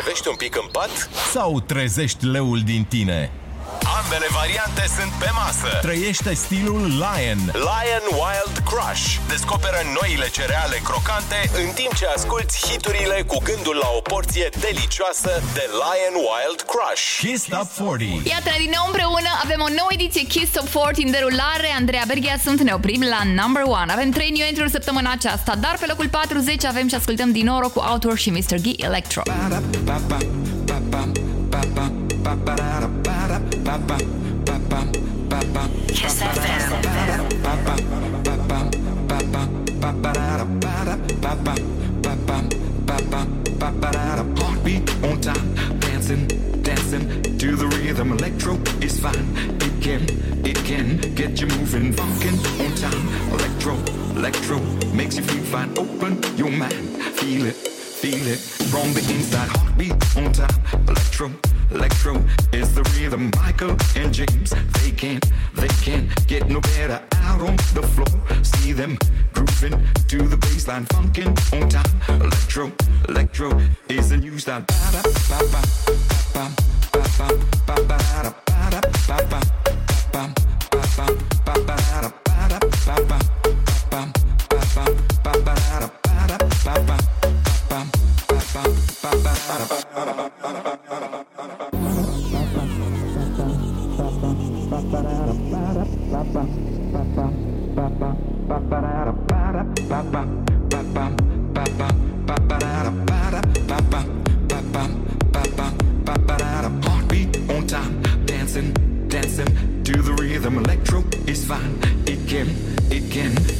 zâmbevești un pic în pat? Sau trezești leul din tine? Ambele variante sunt pe masă. Trăiește stilul Lion. Lion Wild Crush. Descoperă noile cereale crocante în timp ce asculti hiturile cu gândul la o porție delicioasă de Lion Wild Crush. Kiss Top 40. Iată, din nou împreună avem o nouă ediție Kiss Top 40 în derulare. Andreea Berghia sunt, ne oprim la number 1. Avem 3 new entry săptămâna aceasta, dar pe locul 40 avem și ascultăm din nou cu Outdoor și Mr. G Electro. Kiss FM. Heartbeat on time, dancing, feel fine. Open your mind, feel it, feel it from the inside. Heartbeat on time. Electro, Electro is the rhythm. Michael and James, they can't, they can't get no better out on the floor. See them grooving to the baseline, funkin' on time. Electro, electro is the new style. Ba da ba ba ba ba ba ba ba da ba da ba ba ba ba ba ba ba da ba da ba ba ba ba ba ba ba da ba da ba ba ba ba dancing, dancing to the rhythm. Electro is fine. It can,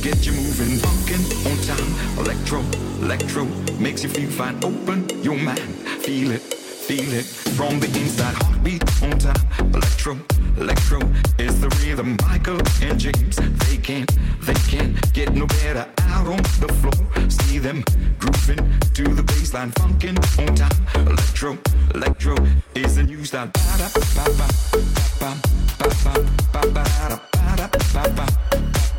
get you moving. Funkin' on time. Electro, electro makes you feel fine. Open your mind, feel it, feel it from the inside. Heartbeat on time. Electro, electro is the rhythm. Michael and James, they can't, they can't get no better out on the floor. See them grooving to the baseline. Funkin' on time. Electro, electro is the new style. Ba-bam, ba-bam, ba-ba-da, ba-da, ba-bam, ba-bam, ba-bam, ba-ba-da, ba-da, ba-bam, ba-bam, ba-bam, ba-ba-da,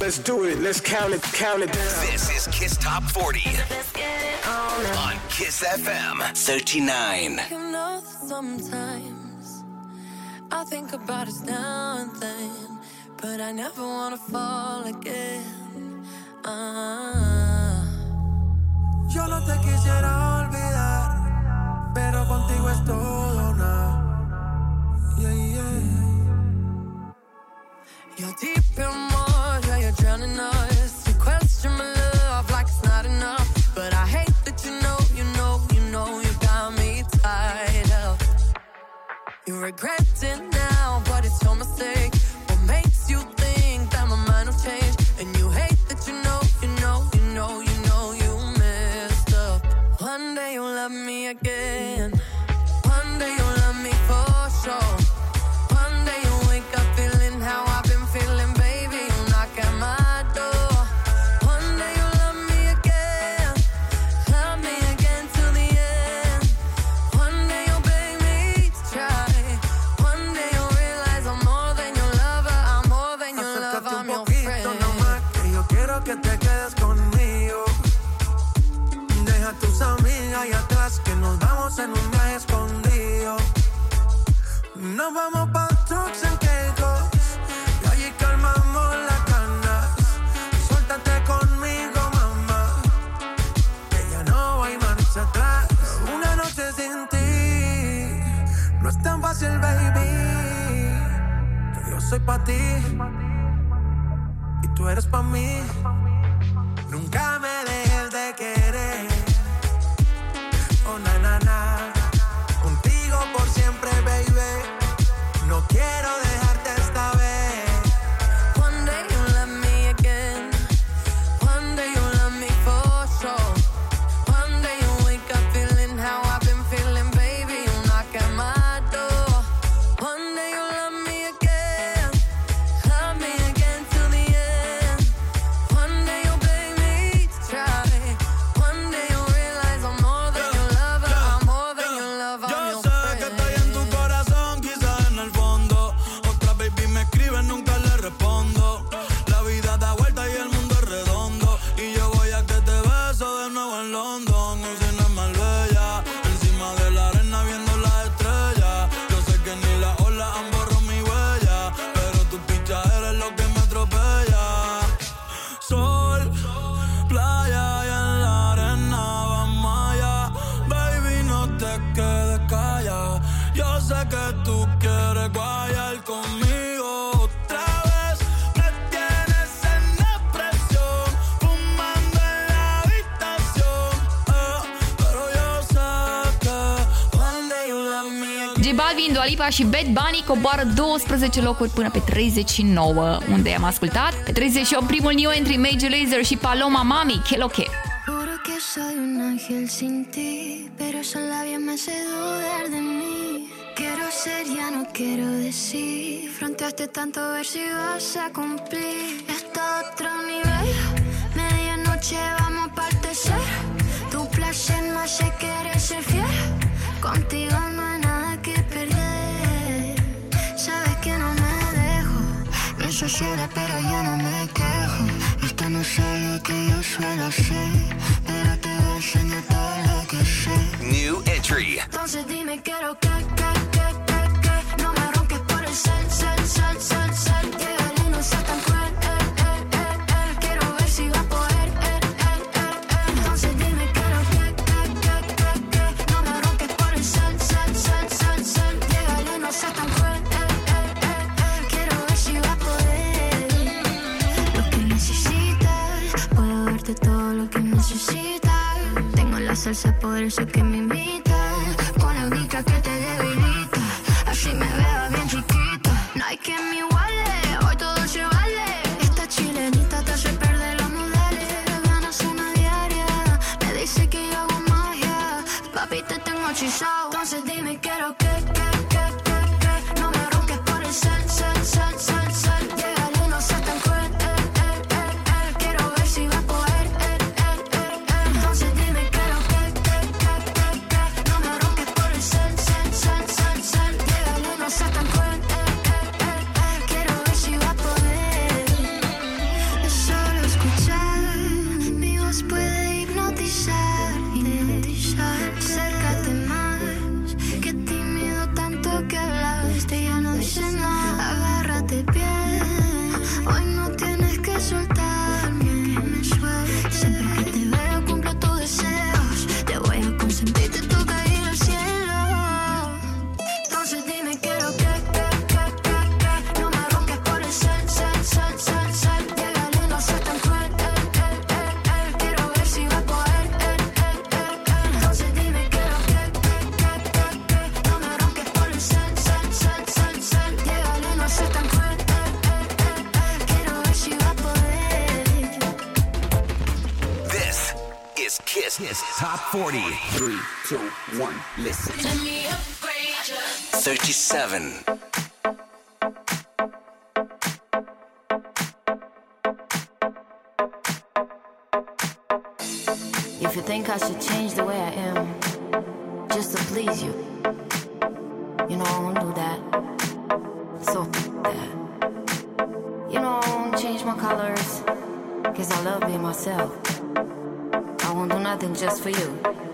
Let's do it. Let's count it. Count it down. This is Kiss Top 40 on Kiss FM 39. You know sometimes I think about us now and then, but I never wanna fall again. Ah. Yo no te quisiera olvidar, pero contigo es todo nada. Yeah, yeah. You're deep in water, you're drowning us. You question my love like it's not enough. But I hate that you know, you know, you know, you got me tied up. You regret Nos vamos pa' trucks en Caicos, y allí calmamos las canas. Suéltate conmigo, mamá, que ya no hay marcha atrás. Una noche sin ti no es tan fácil, baby. Que yo soy pa' ti y tú eres pa' mí. și Bad Bunny coboară 12 locuri până pe 39, unde am ascultat. Pe 38 primul new entry Major Lazer și Paloma Mami, que lo que. soy un ángel sin ti, pero esa labia me hace dudar de mí. Quiero ser, ya no quiero decir. Fronteaste tanto, ver si vas a cumplir. 谁 seven. If you think I should change the way I am, just to please you, you know I won't do that. So that. You know I won't change my colors, cause I love being myself. I won't do nothing just for you.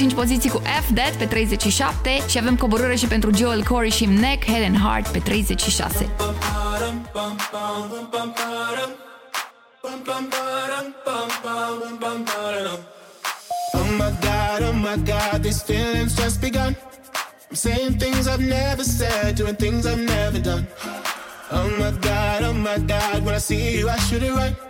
5 poziții cu F Dead pe 37 și avem coborâre și pentru Joel Corey și Neck, Head and Heart pe 36. Oh my god, oh my god, these feelings just begun. I'm saying things I've never said, doing things I've never done. Oh my god, oh my god, when I see you, I should it right.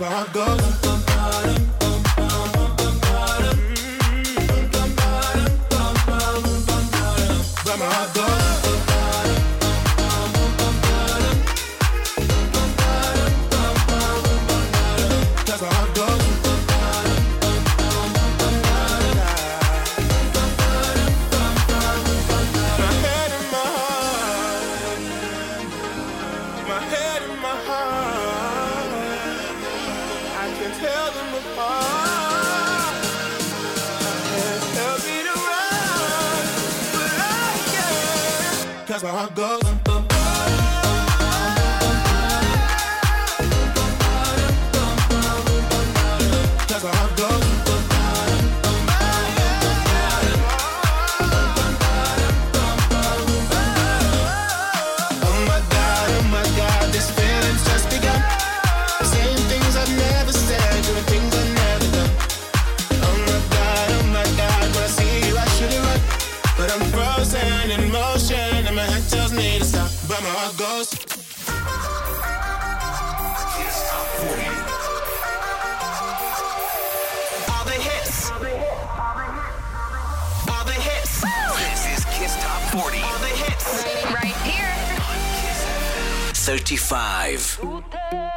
Ba-dum. Cause my heart goes. Can. Cause 35.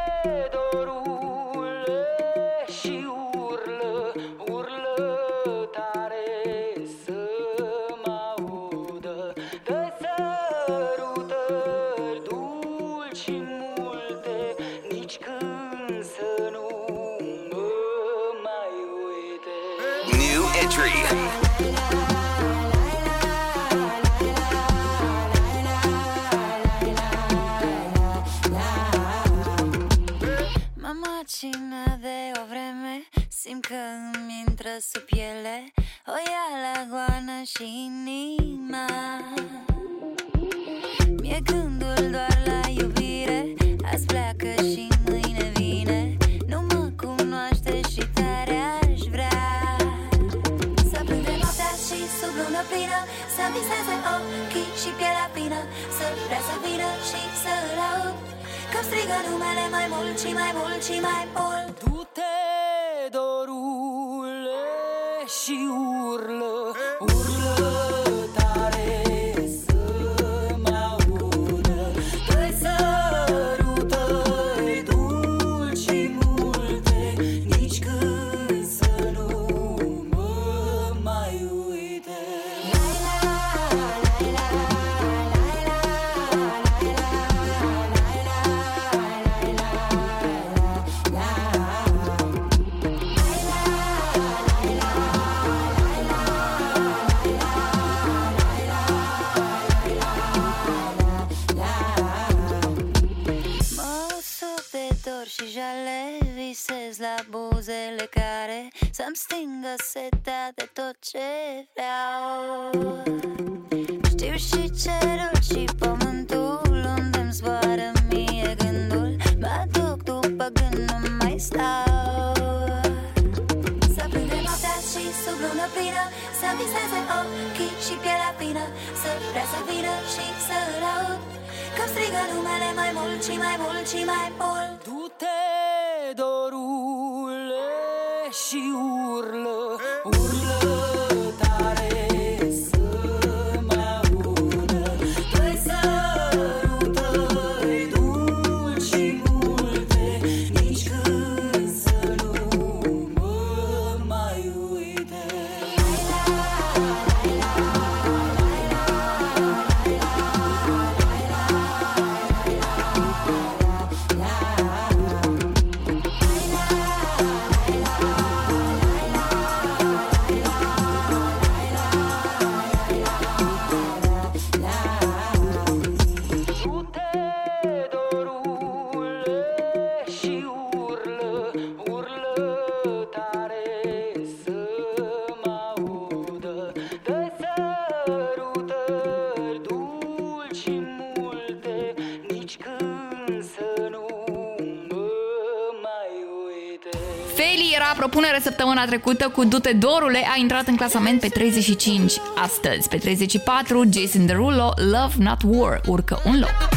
Sub piele O ia la goană și inima Mi-e gândul doar la iubire Azi pleacă și mâine vine. Nu mă cunoaște și tare aș vrea. Să plângem noaptea și sub lună plină Să mi viseze ochii și pielea fină Să vrea să vină și să-l aud. Că strigă numele mai mult și mai mult și mai mult setea de tot ce vreau. Știu și cerul și pământul Unde-mi zboară mie gândul. Mă duc după gând, nu mai stau. Să prinde noaptea și sub lună plină Să viseze ochii și pielea fină Să vrea să vină și să-l aud Că strigă numele mai mult și mai mult și mai mult. Du-te, dorule, și urlă, urlă propunere săptămâna trecută cu Dute Dorule, a intrat în clasament pe 35. Astăzi, pe 34, Jason Derulo, Love Not War, urcă un loc.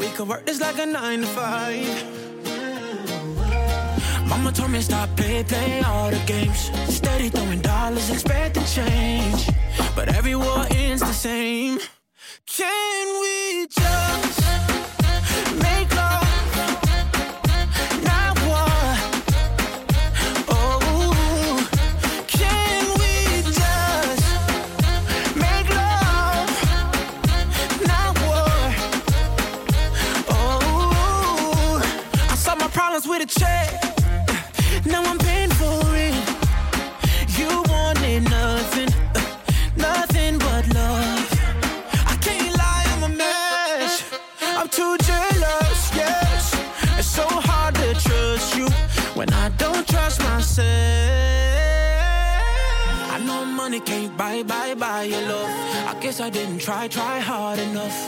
We could work this like a nine to five. Mama told me stop play, play all the games. Steady throwing dollars, expecting change. But every war ends the same. Can we just buy, buy, buy your love. I guess I didn't try, try hard enough.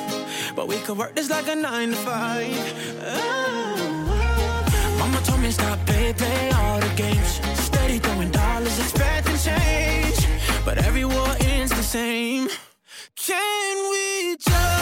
But we could work this like a nine to five. Oh. Mama told me stop play, play all the games. Steady throwing dollars, expecting change. But every war ends the same. Can we just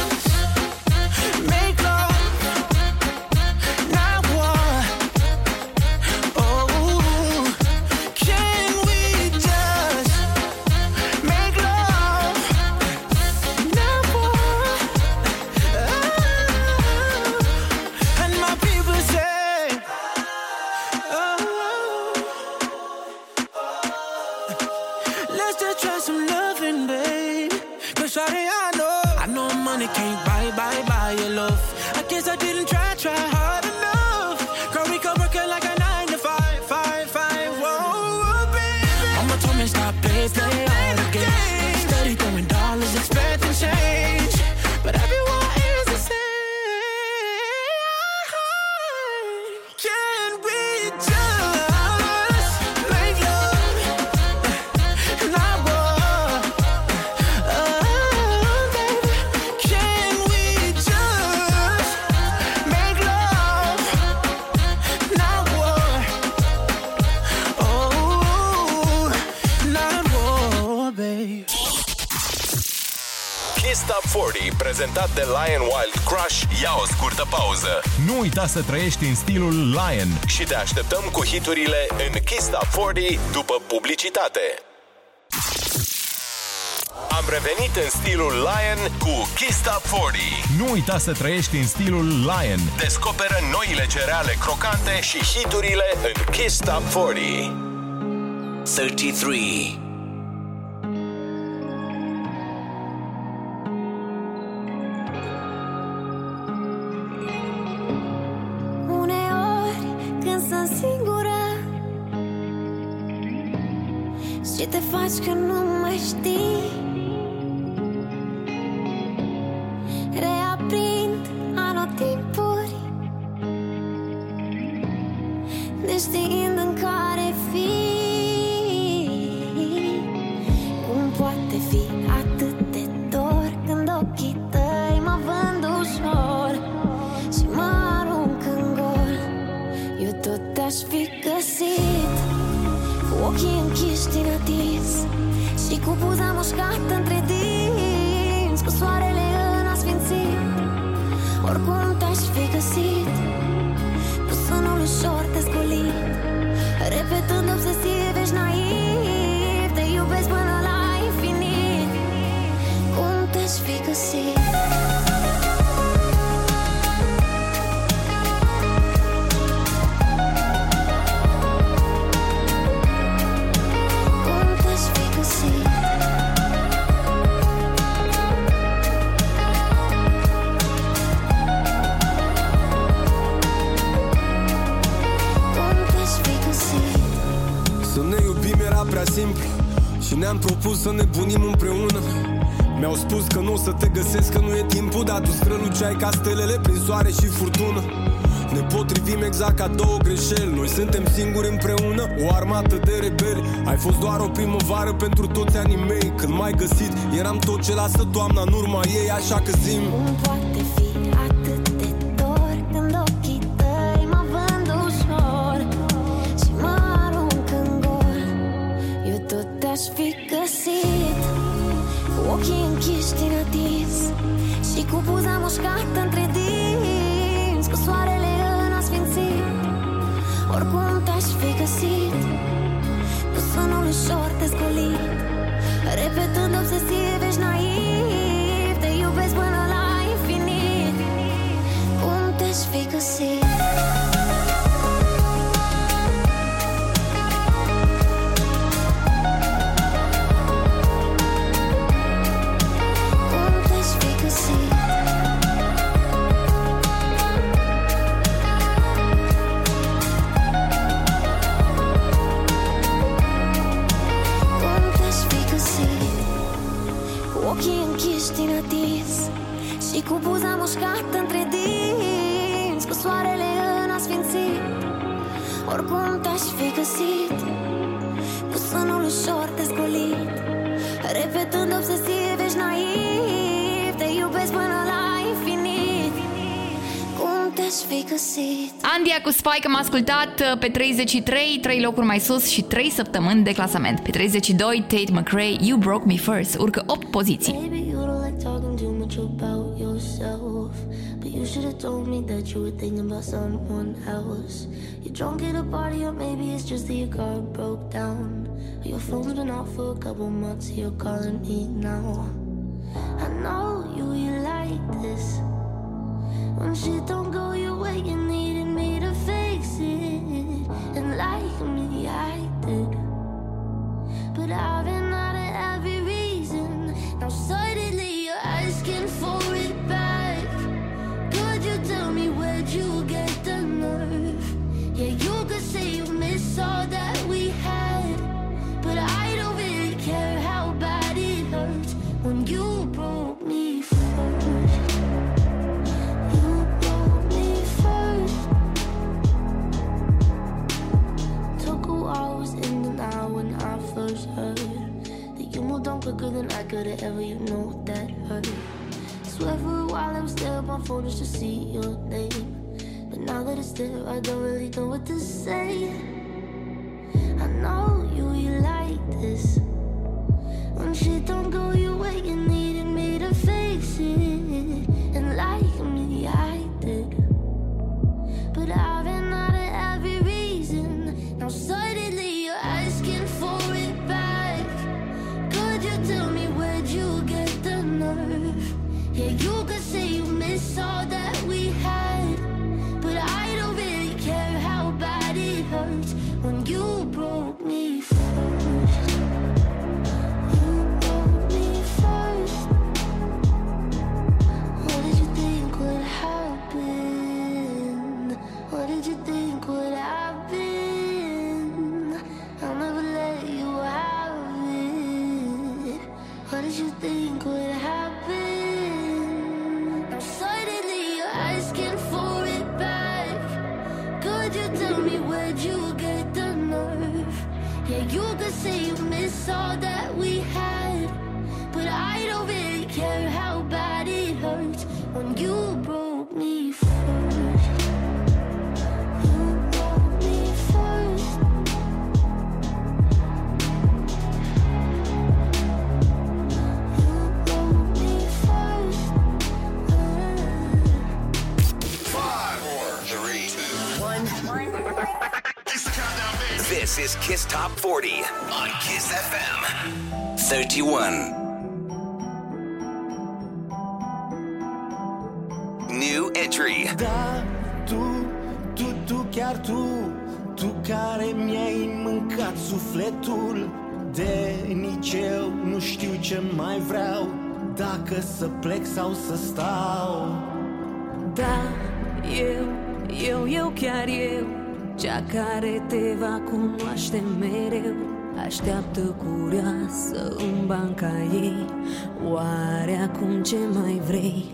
40, prezentat de Lion Wild Crush, ia o scurtă pauză. Nu uita să trăiești în stilul Lion și te așteptăm cu hiturile în Kista 40 după publicitate. Am revenit în stilul Lion cu Kista 40. Nu uita să trăiești în stilul Lion. Descoperă noile cereale crocante și hiturile în Kista 40. 33 fost doar o primăvară pentru toți anii mei. Când m-ai găsit, eram tot ce lasă toamna în urma ei Așa că zim. Îmi ascultat uh, pe 33, 3 locuri mai sus și 3 săptămâni de clasament. Pe 32, Tate McRae, You Broke Me First, urcă 8 poziții. Tu care mi-ai mâncat sufletul? De nici eu nu știu ce mai vreau. Dacă să plec sau să stau. Da, eu, eu, eu, chiar eu. Cea care te va cunoaște mereu. Așteaptă curioasă în banca ei. Oare acum ce mai vrei?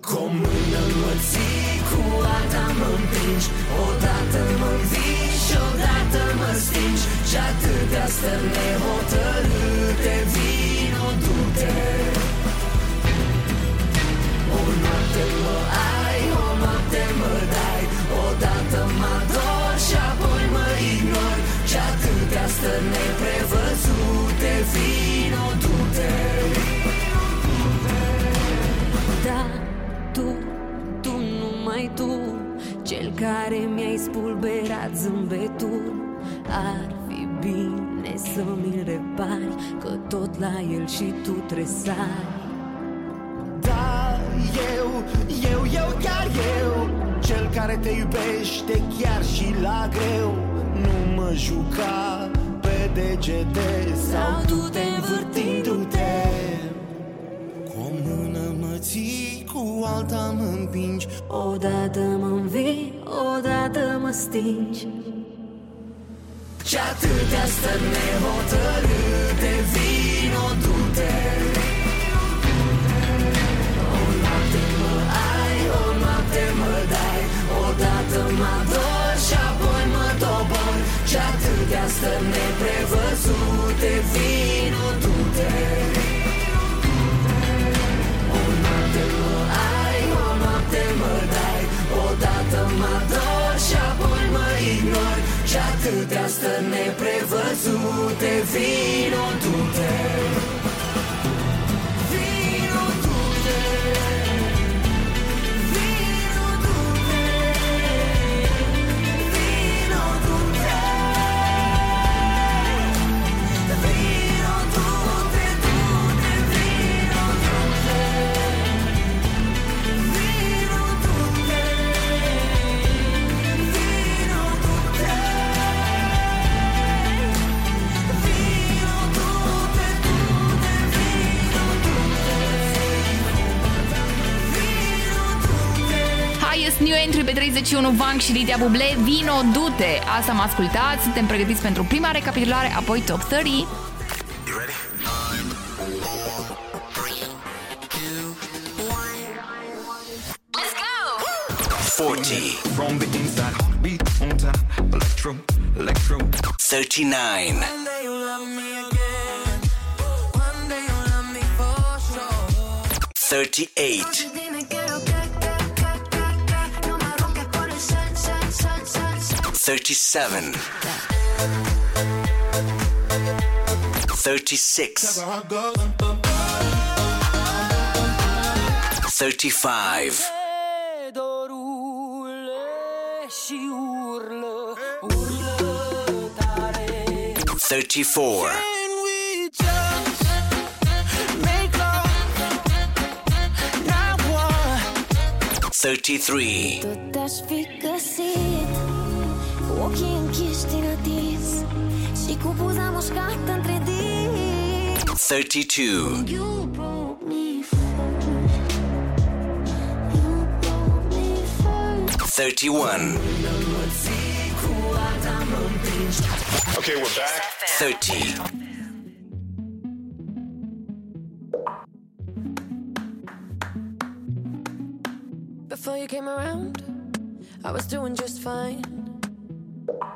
Cu o mână mă ții, cu alta mă împingi. Odată mă învingi și odată mă stingi Și atâtea stări nehotărâte Vino, du-te. O noapte mă ai, o noapte mă dai Odată mă ador și apoi mă ignori. Și atâtea stări neprevăzute Vino, du-te. Da, tu, tu, numai tu Cel care mi-ai spulberat zâmbetul. Ar fi bine să mi-l repari Că tot la el și tu tresari Da, eu, eu, eu, chiar eu Cel care te iubește chiar și la greu. Nu mă juca pe degete Sau tu te învârtindu-te ții, cu alta mă împingi Odată mă învii, odată mă stingi. Și atâtea stări nehotărâte Vino, du-te. O noapte mă ai, o noapte mă dai Odată mă ador și apoi mă dobor Și atâtea stări Și atâtea stări neprevăzute Vino, du-te Highest New Entry pe 31 Vank și Lidia Buble Vino, du-te! Asta am ascultat, suntem pregătiți pentru prima recapitulare, apoi Top 30 40. From the inside, heartbeat on time. Electro, electro. 39. One 37. 36. 35. dorule și urlă, urlă tare 34. Can we just make love? Not one. 33. Tu te-aș fi găsit 32. You broke me 31. Okay, we're back. 30. Before you came around, I was doing just fine.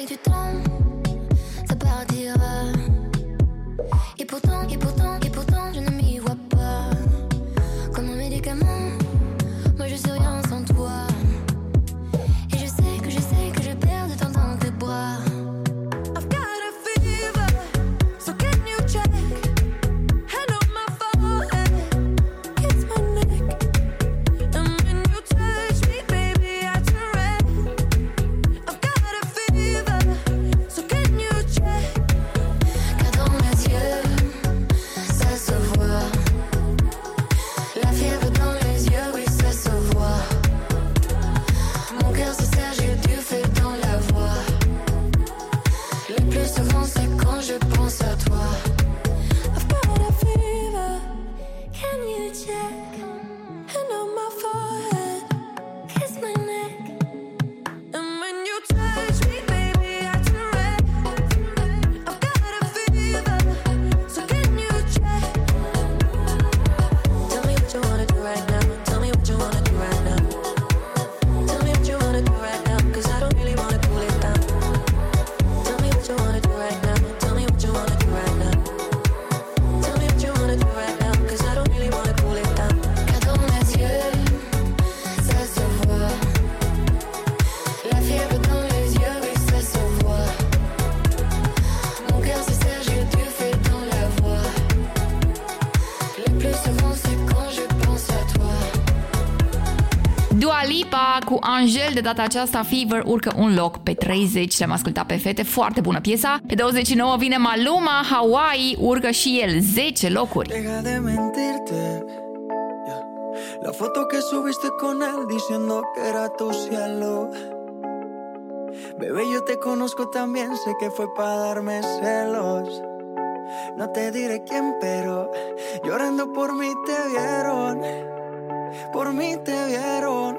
avec du. Angel, de data aceasta Fever urcă un loc pe 30, le-am ascultat pe fete, foarte bună piesa. Pe 29 vine Maluma, Hawaii, urcă și el 10 locuri. Deja de mentirte. Yeah. La foto que subiste con él diciendo que era tu cielo. Bebé, yo te conozco también, sé que fue para darme celos. No te diré quién, pero llorando por mí te vieron. Por mí te vieron.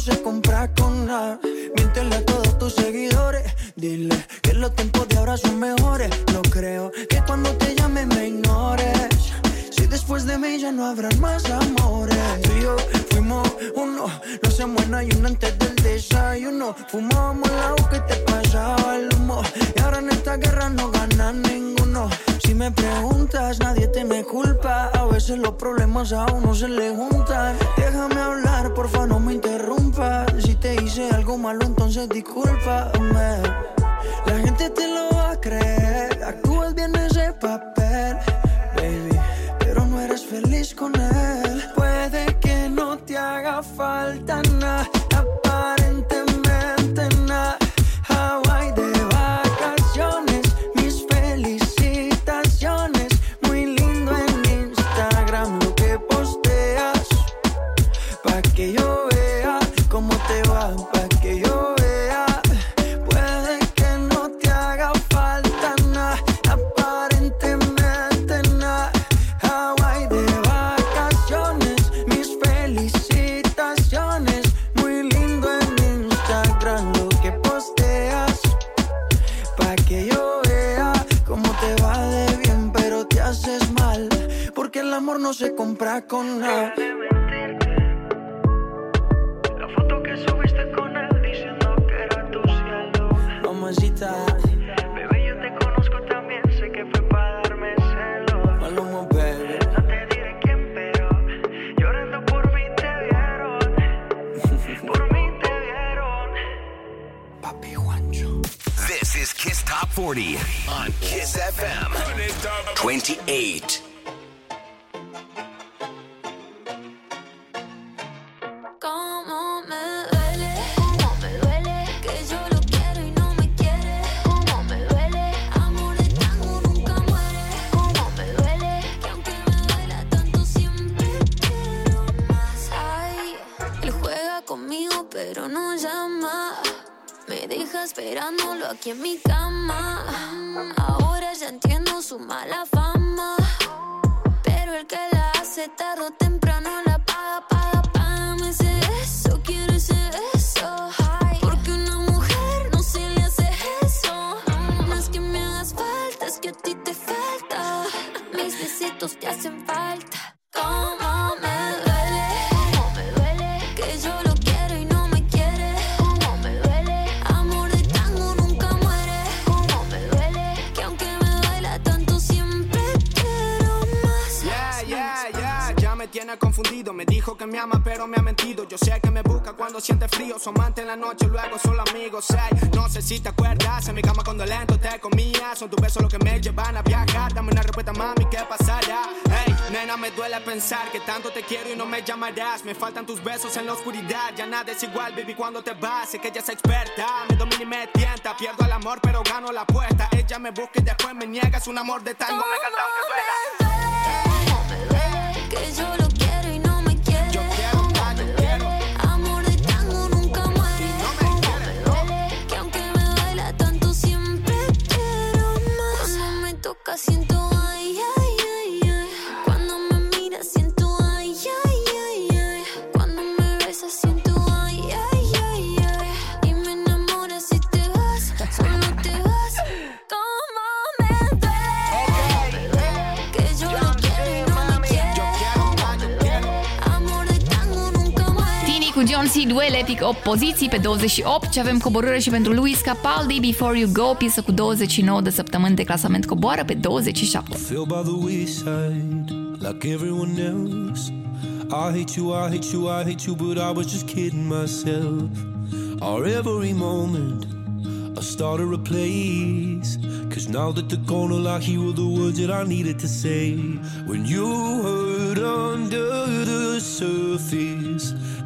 se compra con nada. Miéntele a todos tus seguidores. Dile que lo los tiempos de ahora son mejores. No creo que cuando te llame me ignores. Si después de mí ya no habrán más amores. Tú y yo fuimos uno, no se muera y uno antes del desayuno. Fumábamos agua que te pasaba el humo. Y ahora en esta guerra no gana ninguno. Si me preguntas, nadie te me culpa. A veces los problemas a uno se le juntan. Déjame hablar, porfa, no me Si te hice algo malo, entonces discúlpame. La gente te lo va a creer. Actúas bien ese papel, baby. Pero no eres feliz con él. Puede que no te haga falta se compra con nada. La foto que subiste con él diciendo que era tu cielo. Mamacita. Bebé, yo te conozco también, sé que fue para darme celos. Maluma, baby. No te diré quién, pero llorando por mí te vieron. por mí te vieron. Papi Juancho. This is Kiss Top 40 on Kiss FM 28. Esperándolo aquí en mi cama. Ahora ya entiendo su mala fama. Pero el que la hace tarde o temprano la paga, paga, págame ese beso, quiero ese beso. Porque una mujer no se le hace eso. No es que me hagas falta, es que a ti te falta. Mis besitos te hacen falta. Cómo me confundido. Me dijo que me ama, pero me ha mentido. Yo sé que me busca cuando siente frío. Su amante en la noche, luego solo amigos. No sé si te acuerdas. En mi cama cuando lento te comía. Son tus besos los que me llevan a viajar. Dame una respuesta, mami, ¿qué pasará? Ey, nena, me duele pensar que tanto te quiero y no me llamarás. Me faltan tus besos en la oscuridad. Ya nada es igual, baby, cuando te vas. Sé que ella es experta. Me domina y me tienta. Pierdo el amor, pero gano la apuesta. Ella me busca y después me niega. Es un amor de tango. Me encanta aunque duela. Que yo lo Casi en tu John C. Duel Epic 8 poziții pe 28 și avem coborâre și pentru Luis Capaldi Before You Go, piesă cu 29 de săptămâni de clasament coboară pe 27. fell by the wayside like everyone else. I hate you, I hate you, I hate you, but I was just kidding myself. Our every moment, I started a place. Cause now that they're gone, all I hear were the words that I needed to say. When you hurt under the surface,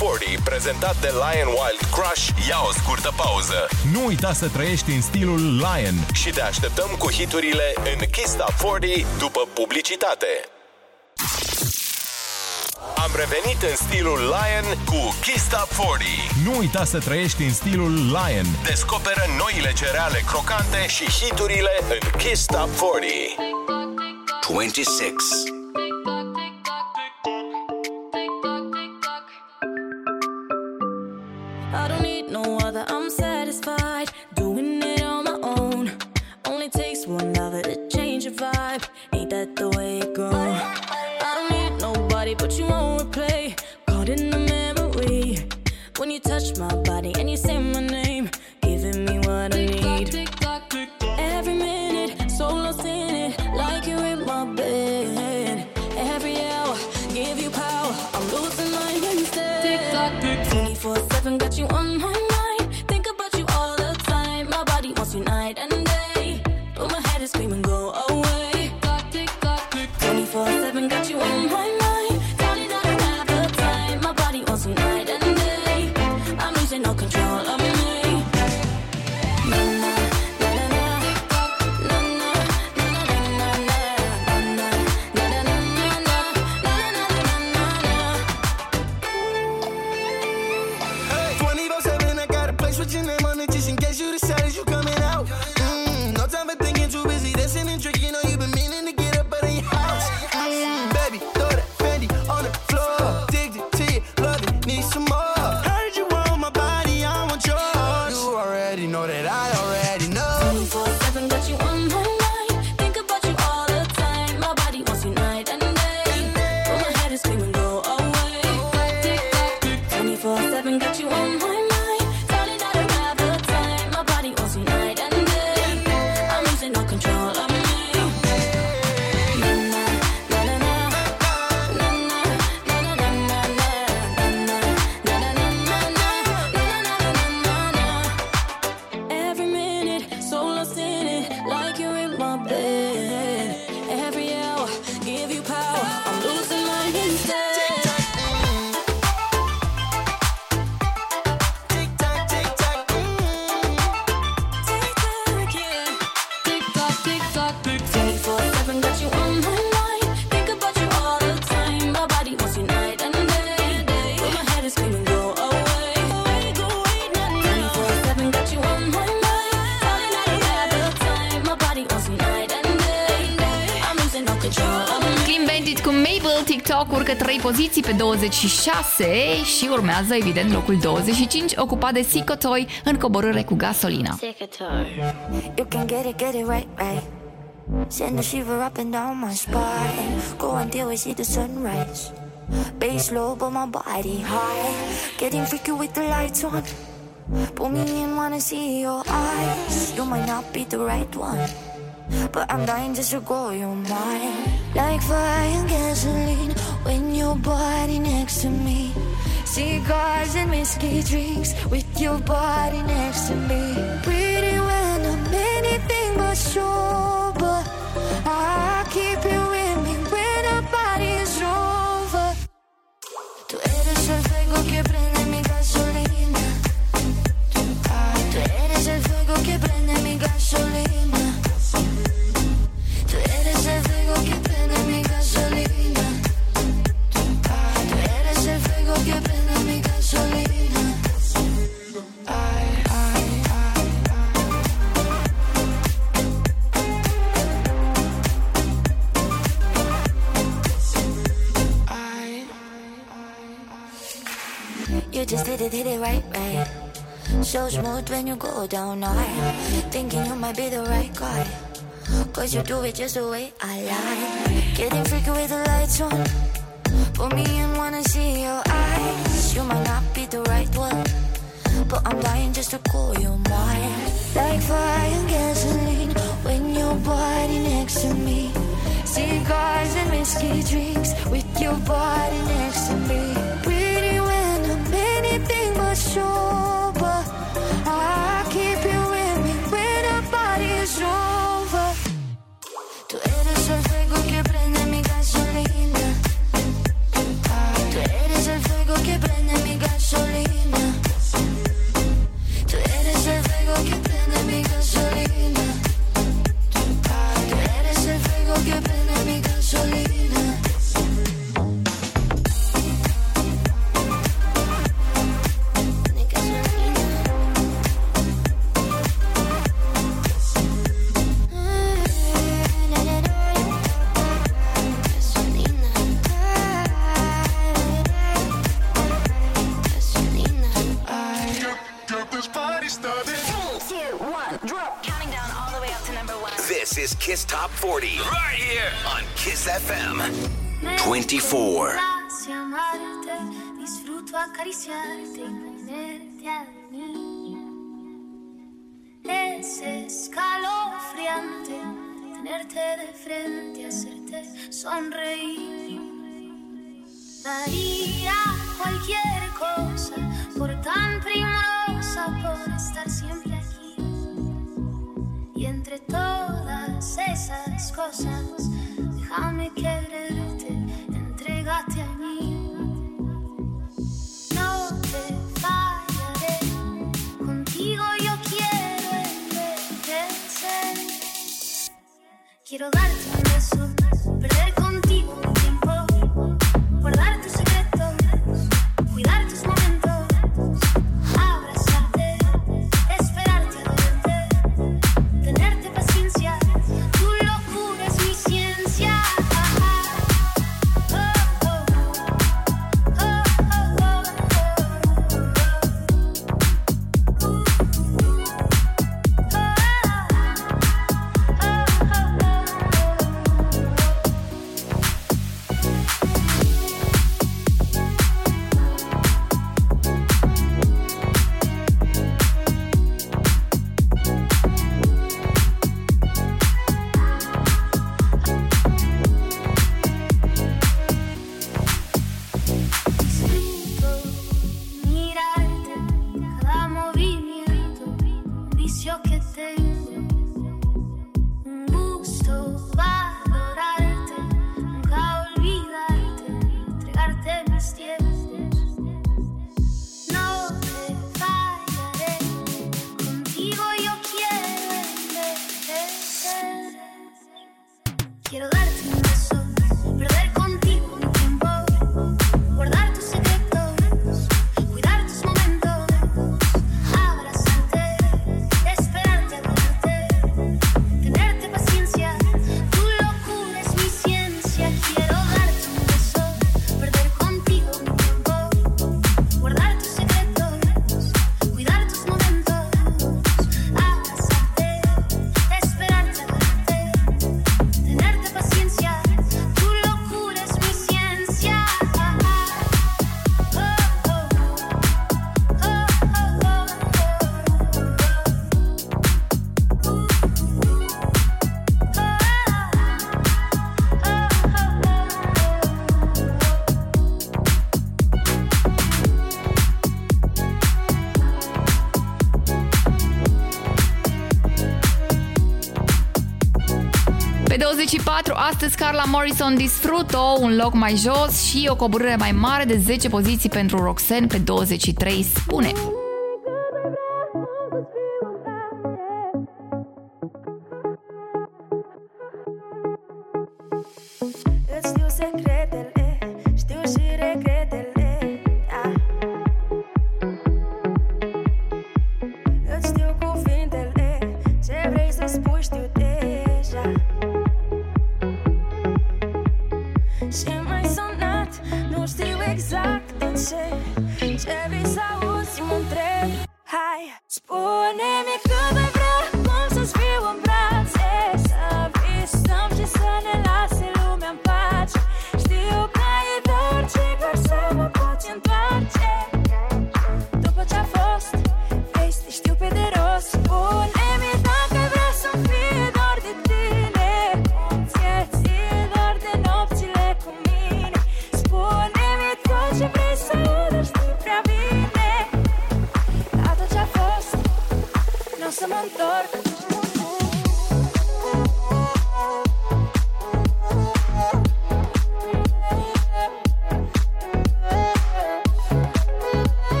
40, prezentat de Lion Wild Crush, ia o scurtă pauză. Nu uita să trăiești în stilul Lion și te așteptăm cu hiturile în Kista 40 după publicitate. Am revenit în stilul Lion cu Kista 40. Nu uita să trăiești în stilul Lion. Descoperă noile cereale crocante și hiturile în Kista Top 40. 26 urcă 3 poziții pe 26 și urmează, evident, locul 25, ocupat de Sicotoy în coborâre cu gasolina. You can get it, get it right, right. Send a shiver up and down my spine. Go until I see the sunrise. Bass low, but my body high. Getting freaky with the lights on. Pull me in, wanna see your eyes. You might not be the right one, but I'm dying just to go your mind. Like fire and gasoline when your body next to me. Cigars and whiskey drinks with your body next to me. Pretty When you go down hard. Thinking you might be the right guy. Cause you do it just the way I like. Getting freaky with the lights on. Put me in, wanna see your eyes. You might not be the right one. But I'm dying just to call you mine. Like fire and gasoline when your body next to me. Cigars and whiskey drinks with your body next to me. Pretty when I'm anything but sober. Tenerte de frente, hacerte sonreír. Daría cualquier cosa por tan primorosa, por estar siempre aquí. Y entre todas esas cosas, Quiero darte un beso, perder 24, astăzi Carla Morrison Disfruto, un loc mai jos și o coborâre mai mare de 10 poziții pentru Roxanne pe 23, spune.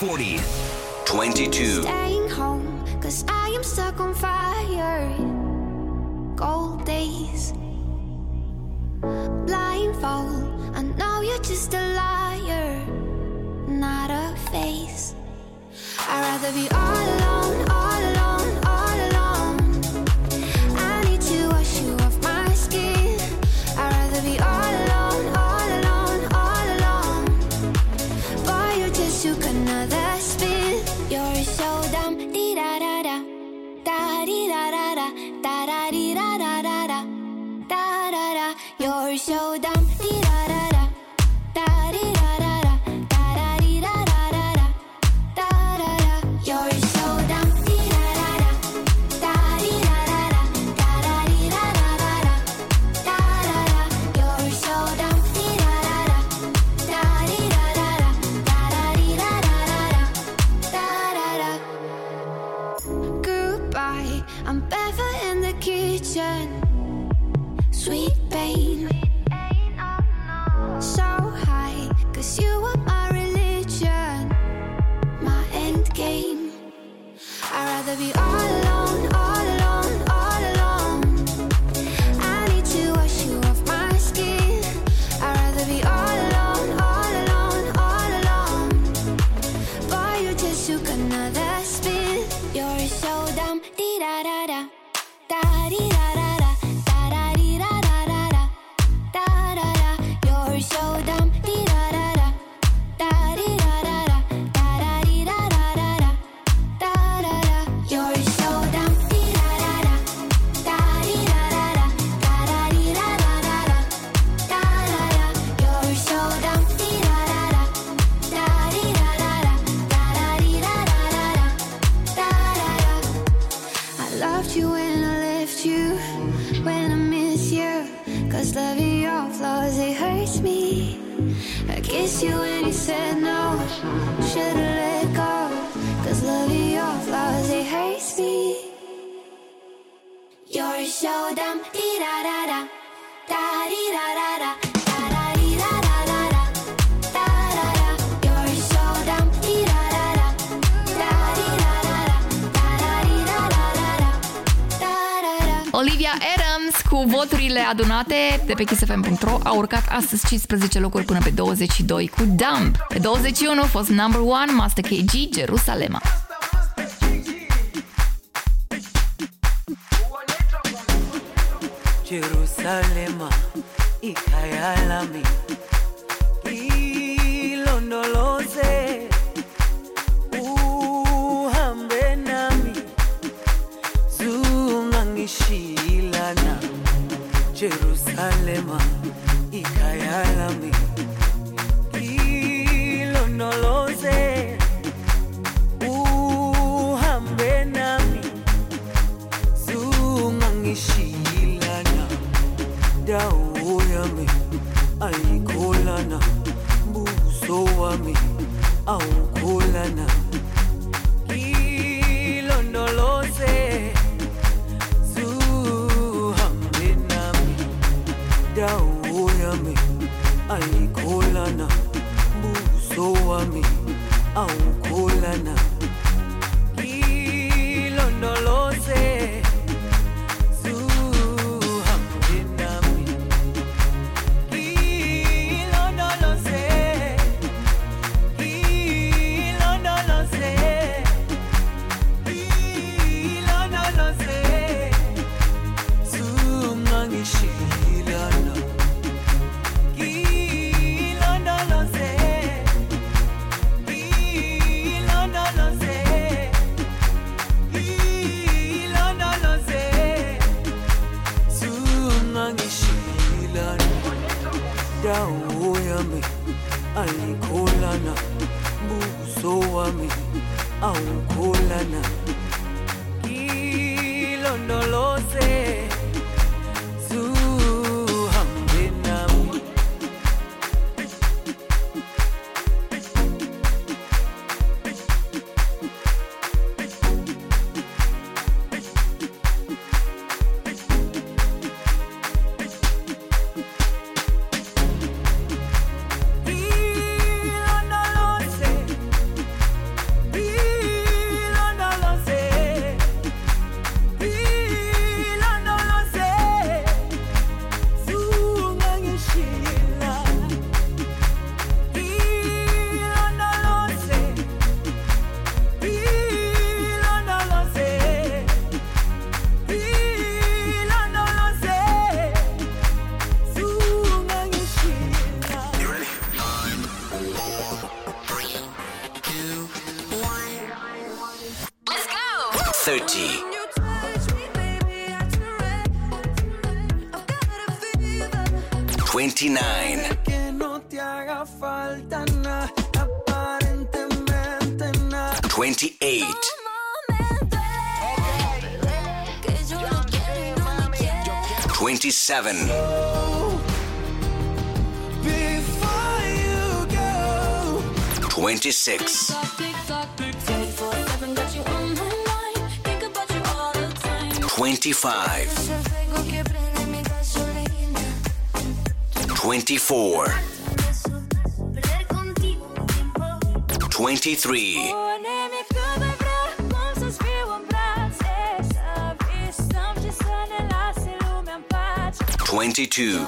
Forty. Sâu de pe kissfm.ro a urcat astăzi 15 locuri până pe 22 cu Dump. Pe 21 a fost number one Master KG Jerusalema. Jerusalem lo sé. 27. Twenty-six. Twenty-five. Twenty-four. Twenty-three. 22.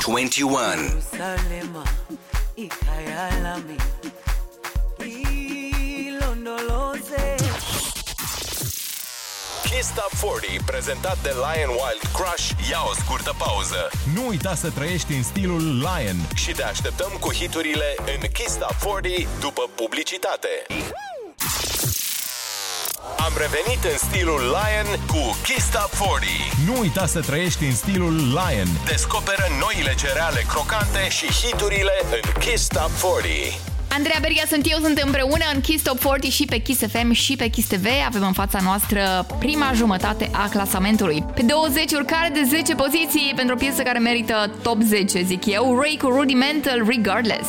Twenty-one. Kiss Top 40, prezentat de Lion Wild Crush, ia o scurtă pauză. Nu uita să trăiești în stilul Lion. Și te așteptăm cu hiturile în Kiss Top 40 după publicitate. Am revenit în stilul Lion cu Kiss Top 40. Nu uita să trăiești în stilul Lion. Descoperă noile cereale crocante și hiturile în Kiss Top 40. Andreea Berghia sunt eu, sunt împreună în Kiss Top 40 și pe Kiss FM și pe Kiss TV. Avem în fața noastră prima jumătate a clasamentului. Pe 20 urcare de 10 poziții pentru o piesă care merită top 10, zic eu, Ray cu Rudimental Regardless.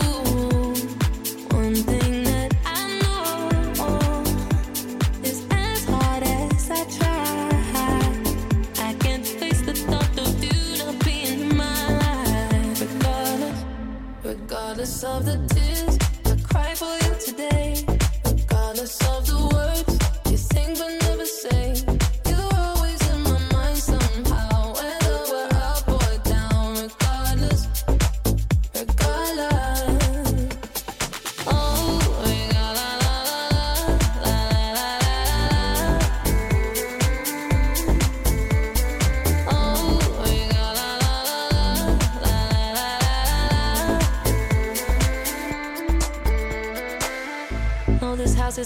Regardless of the tears I cry for you today,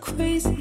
crazy?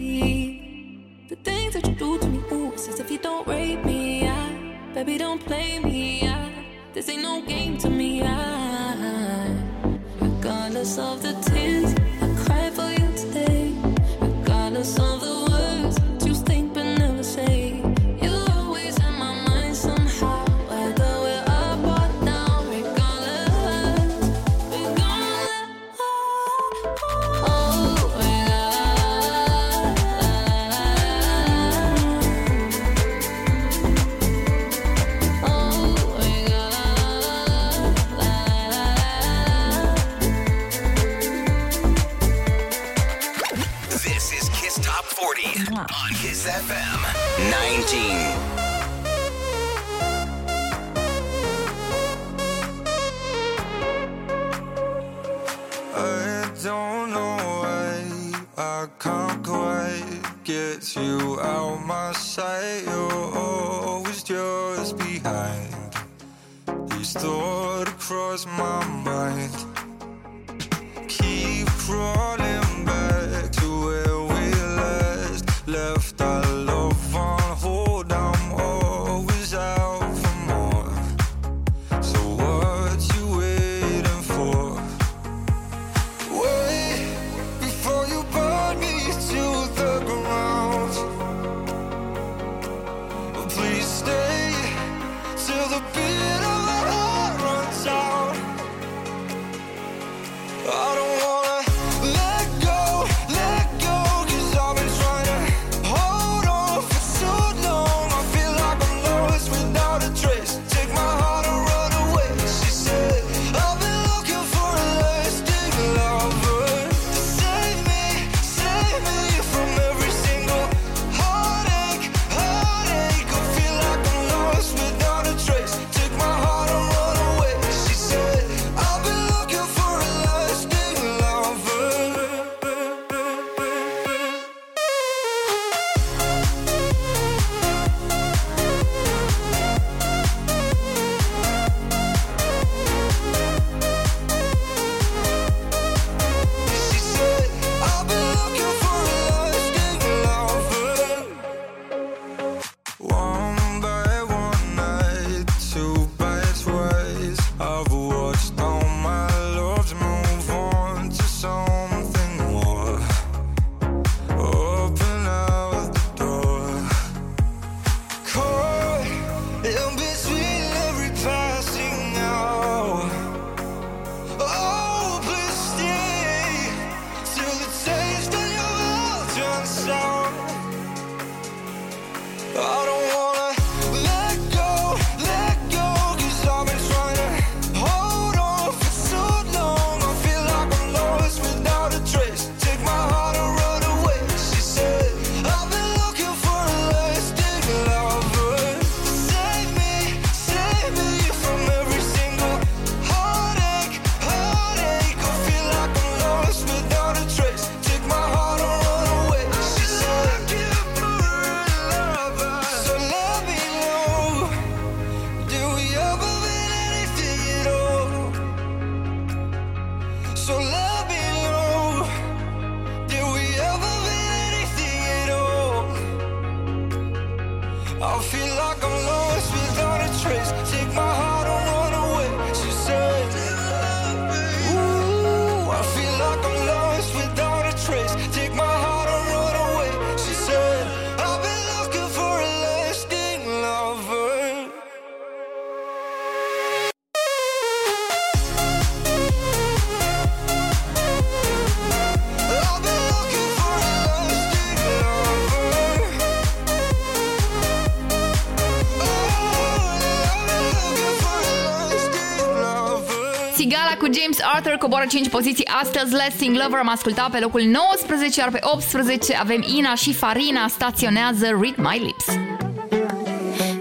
coboară 5 poziții astăzi. Lasting Lover am ascultat pe locul 19, iar pe 18 avem Ina și Farina staționează Read My Lips.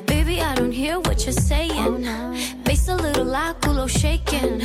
Baby, I don't hear what you're saying. Bass a little like, shaking.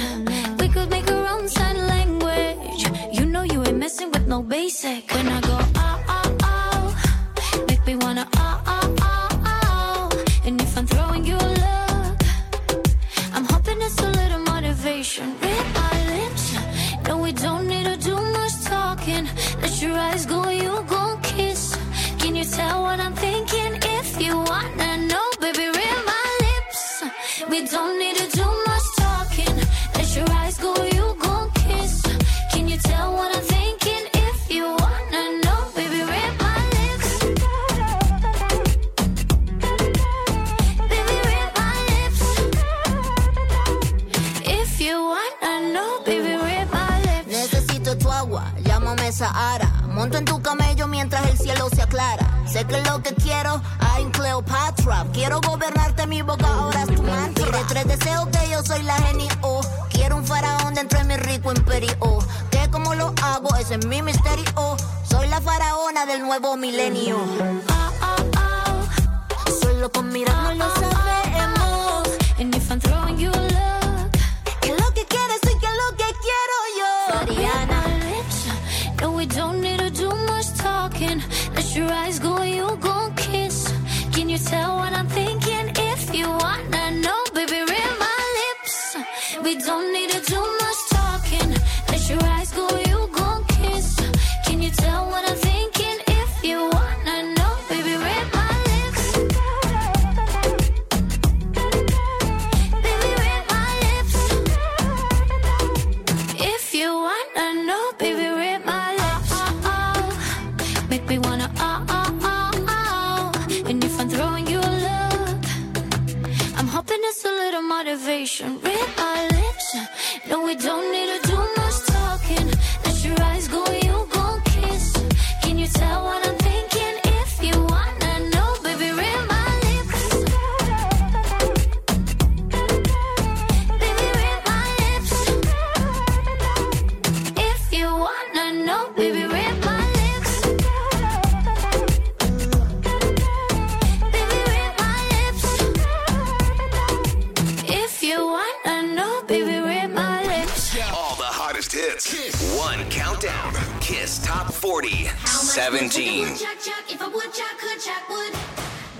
17. If I would, could, would.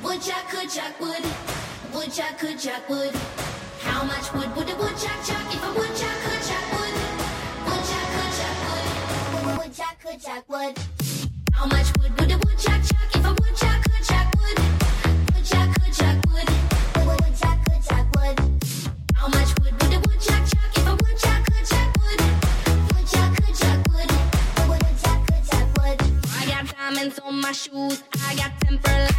Would, could, would. Would, could, would. How much would. If I would, could, would. Would, could, would. Would, could, would. How much would. shoes. I got temper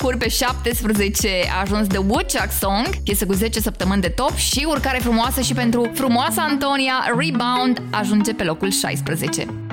locuri pe 17 a ajuns The Woodchuck Song, piesă cu 10 săptămâni de top și urcare frumoasă și pentru frumoasa Antonia, Rebound ajunge pe locul 16.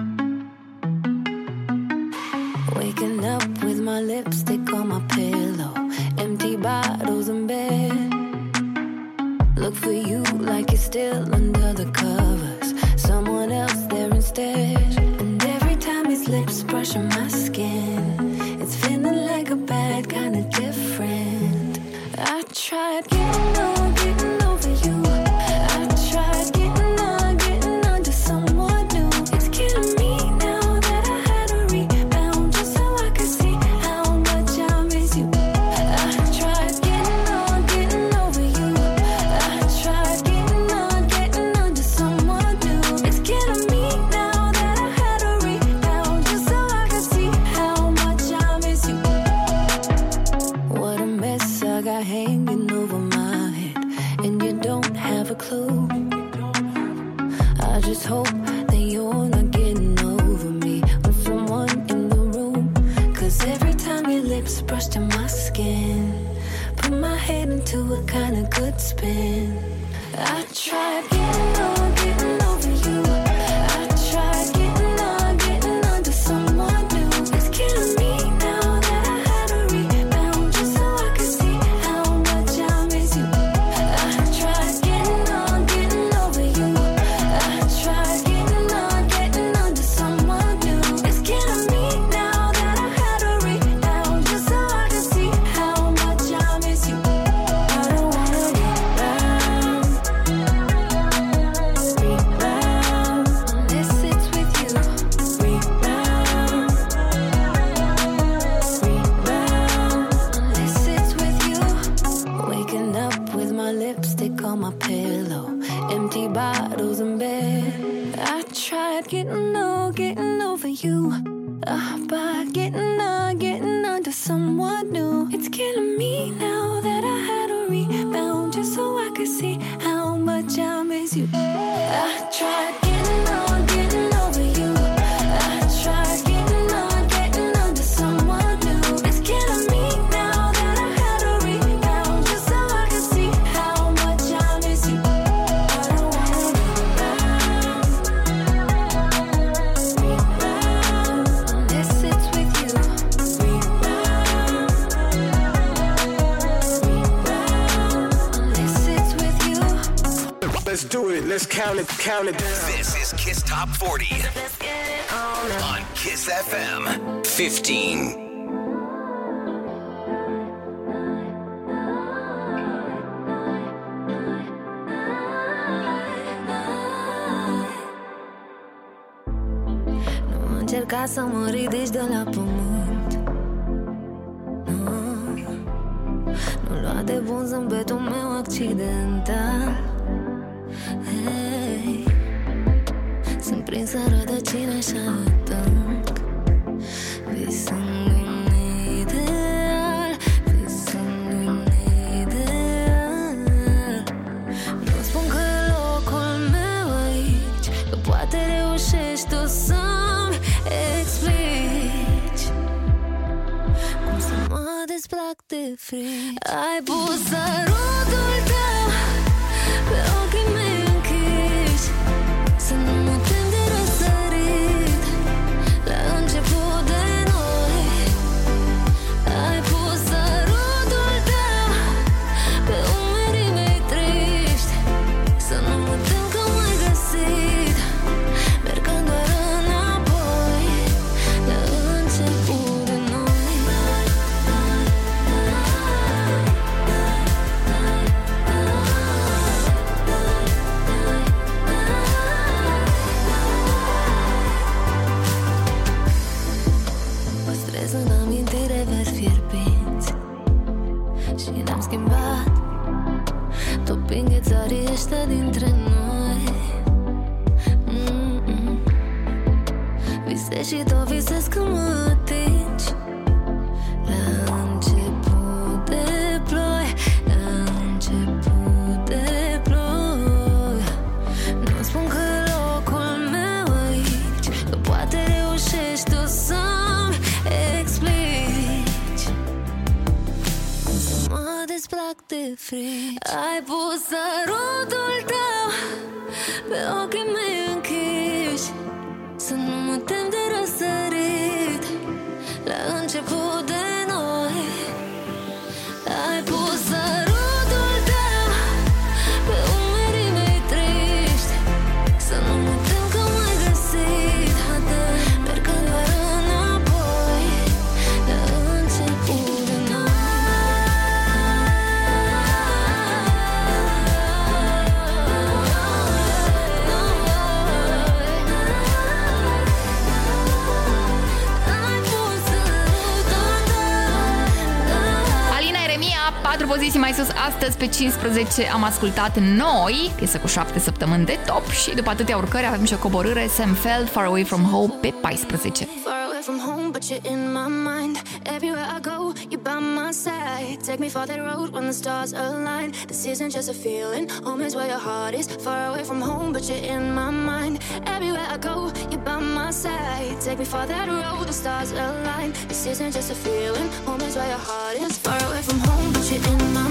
Astăzi pe 15 am ascultat noi, piesă cu 7 săptămâni de top și după atâtea urcări avem și o coborâre Sam Feld, Far Away From Home pe 14. Far away from home, but you're in my mind. Everywhere I go, you're by my side. Take me for that road when the stars align. This isn't just a feeling, home is where your heart is. Far away from home, but you're in my mind. Everywhere I go, you're by my side. Take me for that road, the stars align. This isn't just a feeling, home is where your heart is. Far away from home, but you're in my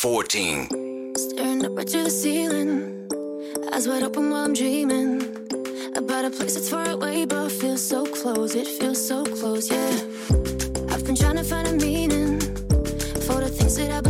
14. Staring up right to the ceiling. Eyes wide open while I'm dreaming. About a place that's far away, but feels so close. It feels so close, yeah. I've been trying to find a meaning for the things that I believed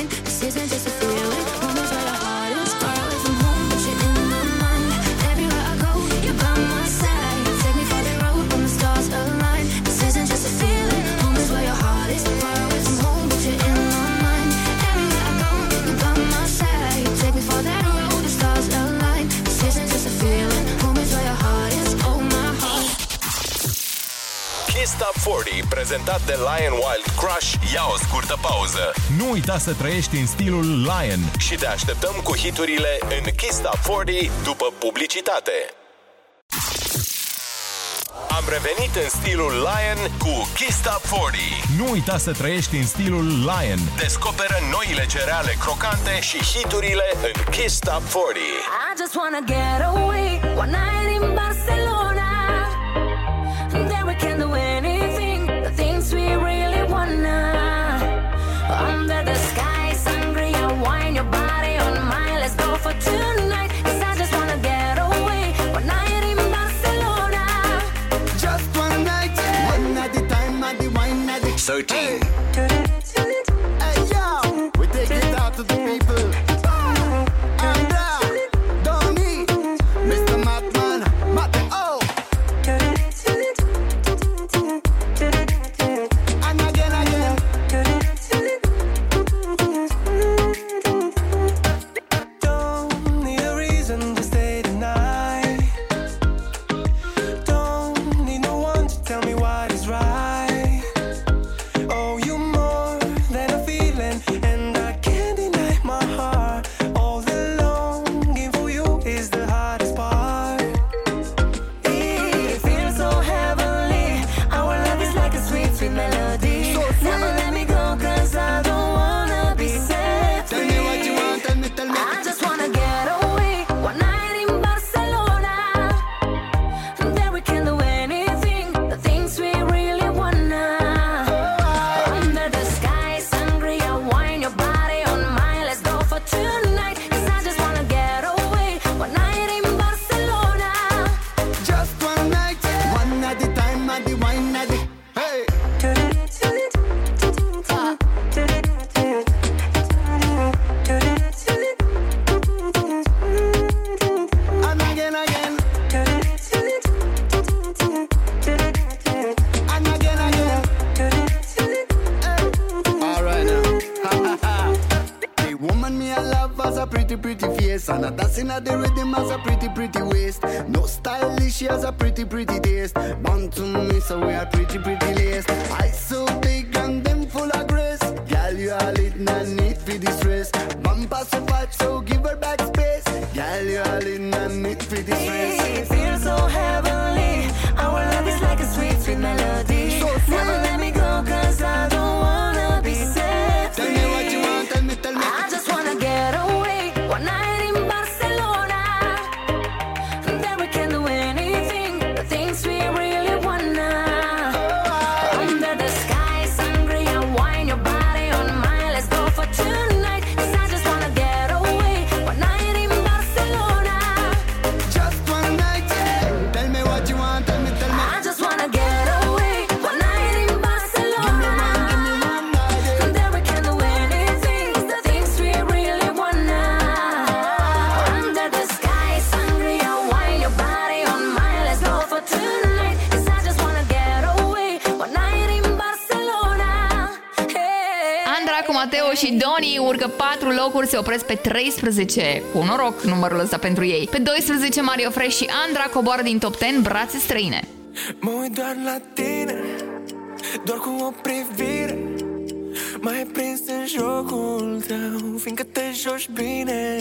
Top 40, prezentat de Lion Wild Crush, ia o scurtă pauză. Nu uita să trăiești în stilul Lion. Și te așteptăm cu hiturile în Kiss Top 40 după publicitate. Am revenit în stilul Lion cu Kiss Top 40. Nu uita să trăiești în stilul Lion. Descoperă noile cereale crocante și hiturile în Kiss Top 40. I just wanna get away one night in Barcelona. 13. Hey locuri se opresc pe 13, cu noroc numărul ăsta pentru ei. Pe 12 Mario Fresh și Andra coboară din top 10 brațe străine. Mă uit doar la tine, doar cu o privire Mai prins în jocul tău, fiindcă te joci bine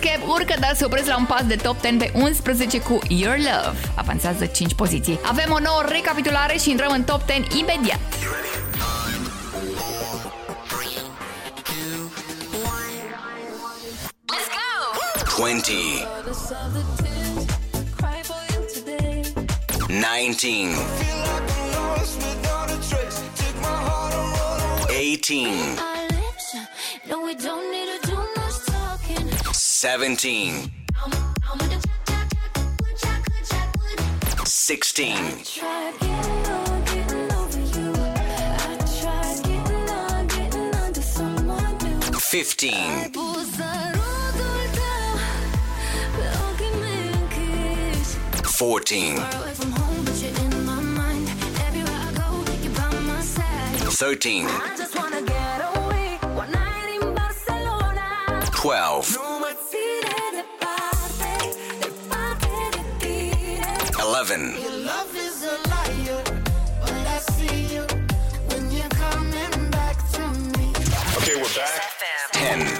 Escape urcă, dar se opresc la un pas de top 10 pe 11 cu Your Love. Avansează 5 poziții. Avem o nouă recapitulare și intrăm în top 10 imediat. Let's go! 20 19 18 17. 16. 15. 14. 13. 12. Your love is a liar. Okay, we're back. 10.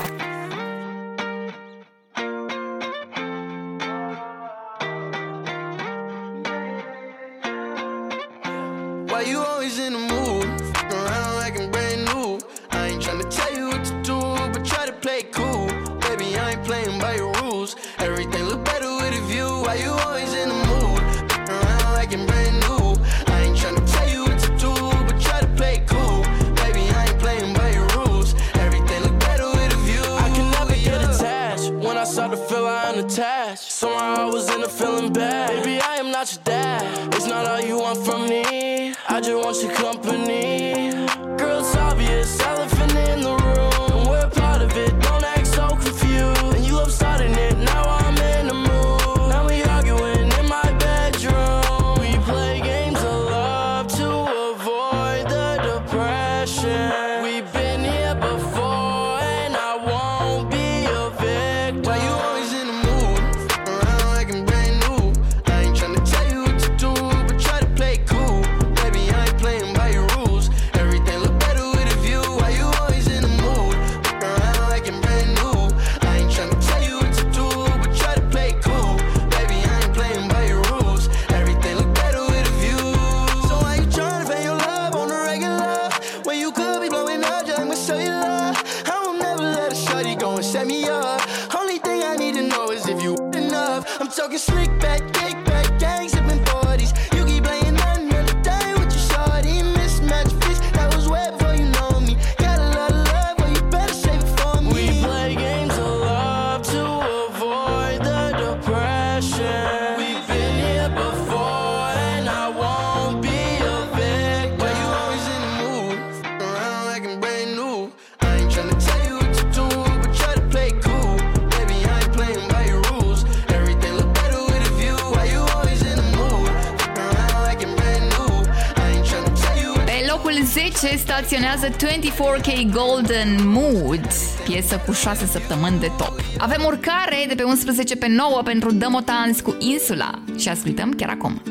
Staționează 24K Golden Mood, piesă cu 6 săptămâni de top. Avem urcare de pe 11 pe 9 pentru Dămotans cu Insula și ascultăm chiar acum.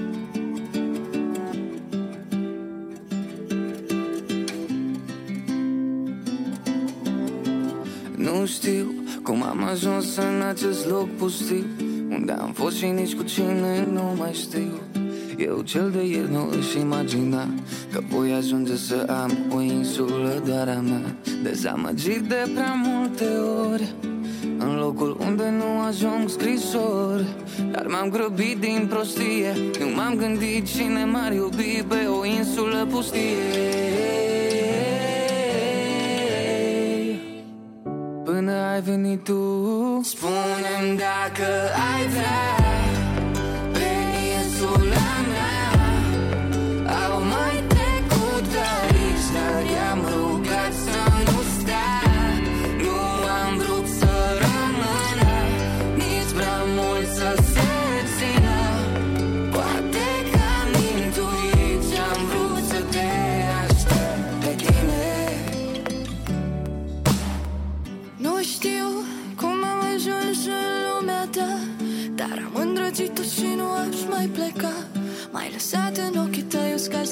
Nu știu cum am ajuns în acest loc pustiu Unde am fost și nici cu cine nu mai știu Eu cel de ieri nu își imagina Că voi ajunge să am o insulă doar a mea Dezamăgit de prea multe ori în locul unde nu ajung scrisori. Dar m-am grăbit din prostie Nu m-am gândit cine m-ar iubi Pe o insulă pustie. Până ai venit tu Spune-mi dacă ai vrea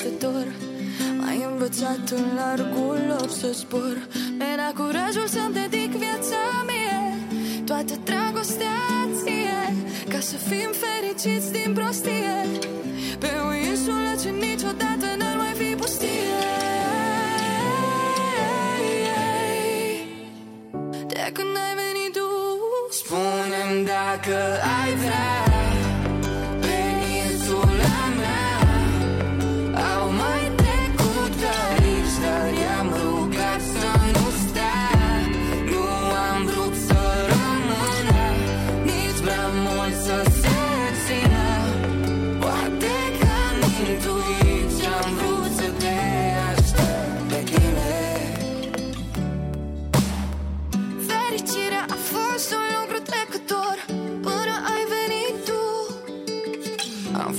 tăi uscați de dor M-ai învățat în largul lor să zbor. Mi-ai dat curajul să-mi dedic viața mie Toată dragostea ție Ca să fim fericiți din prostie. Pe o insulă ce niciodată n-ar mai fi pustie. De când ai venit tu Spune-mi dacă ai vrea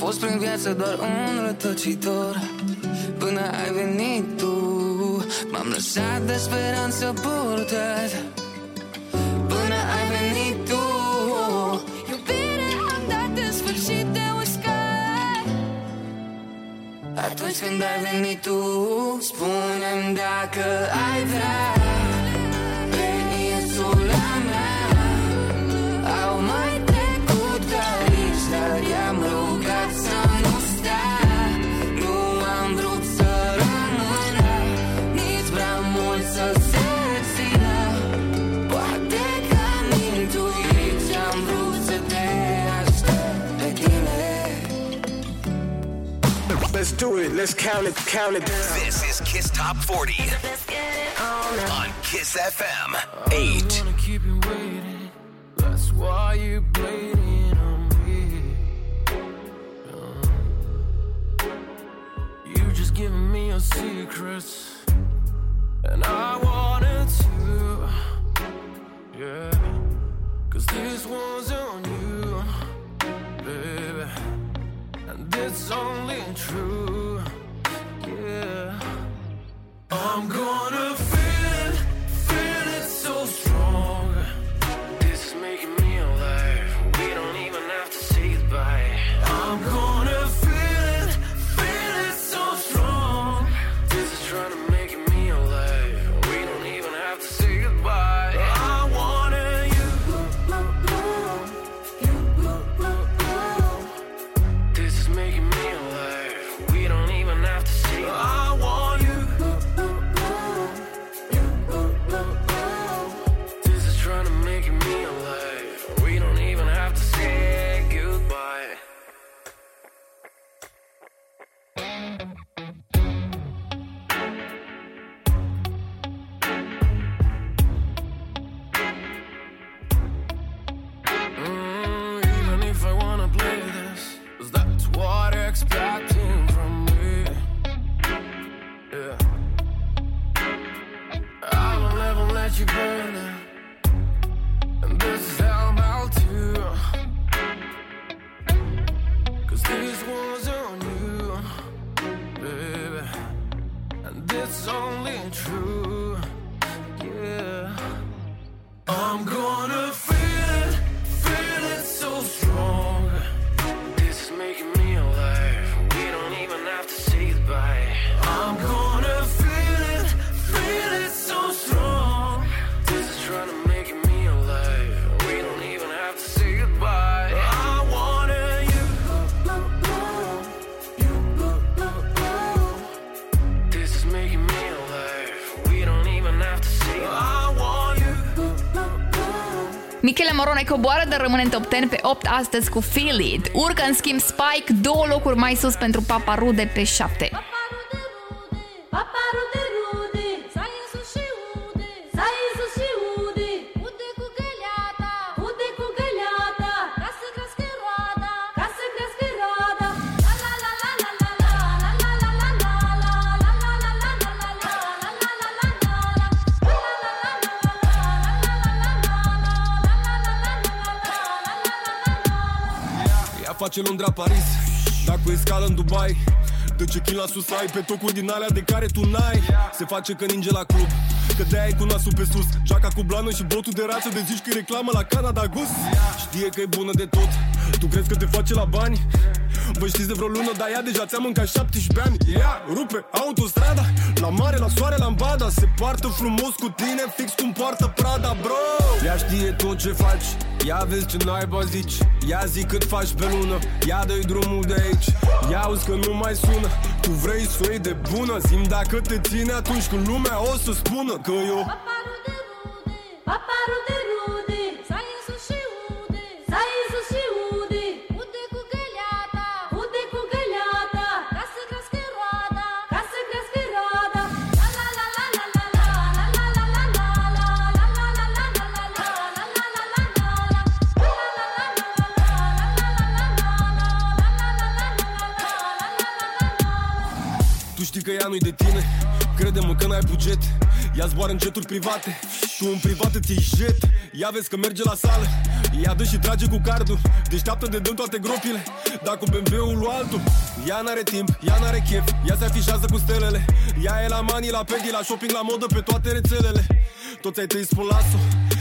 fost prin viață doar un rătăcitor. Până ai venit tu M-am lăsat de speranță purtat. Până ai venit tu Iubire am dat în sfârșit de uscat. Atunci când ai venit tu Spune-mi dacă ai vrea. Pe insula mea Au mai do it. Let's count it. Count it down. This is Kiss Top 40 on Kiss FM 8. wanna keep you waiting. That's why you're bleeding on me. Uh, you just giving me your secrets, and I wanted to. Yeah, cause this one's on you, baby, it's only true. Yeah. I'm gonna feel it, feel it so strong. Coboară, dar rămâne în top 10 pe 8 astăzi cu Feel It. Urcă în schimb Spike două locuri mai sus pentru Papa Rude pe 7. Face Londra Paris. Dacă e scală în Dubai Dă check la sus ai pe tocuri din alea de care tu n-ai. Se face că ninge la club Că de-aia e cu nasul pe sus. Joaca cu blană și botul de rață De zici că e reclamă la Canada Gus Știe că e bună de tot Tu crezi că te face la bani? Vă știți de vreo lună, dar ea deja ți-a mâncat 17 ani. Ea rupe autostrada La mare, la soare, la ambada Se poartă frumos cu tine, fix cum poartă Prada, bro. Ea știe tot ce faci. Ia vezi ce naiba zici. Ia zi cât faci pe lună. Ia dă drumul de aici. Ia auzi că nu mai sună. Tu vrei să o iei de bună? Zim dacă te ține atunci când lumea o să spună Că eu Crede-mă că n-ai buget Ea zboară în jeturi private. Tu în privat îți iei jet Ea vezi că merge la sală. Ea dă și trage cu cardul Deșteaptă de dăm toate gropile. Dacă cu BMW-ul lui altul Ea n-are timp, ea n-are chef. Ea se afișează cu stelele Ea e la mani, la pedi, la shopping, la modă Pe toate rețelele. Toți ai tăi spun lasă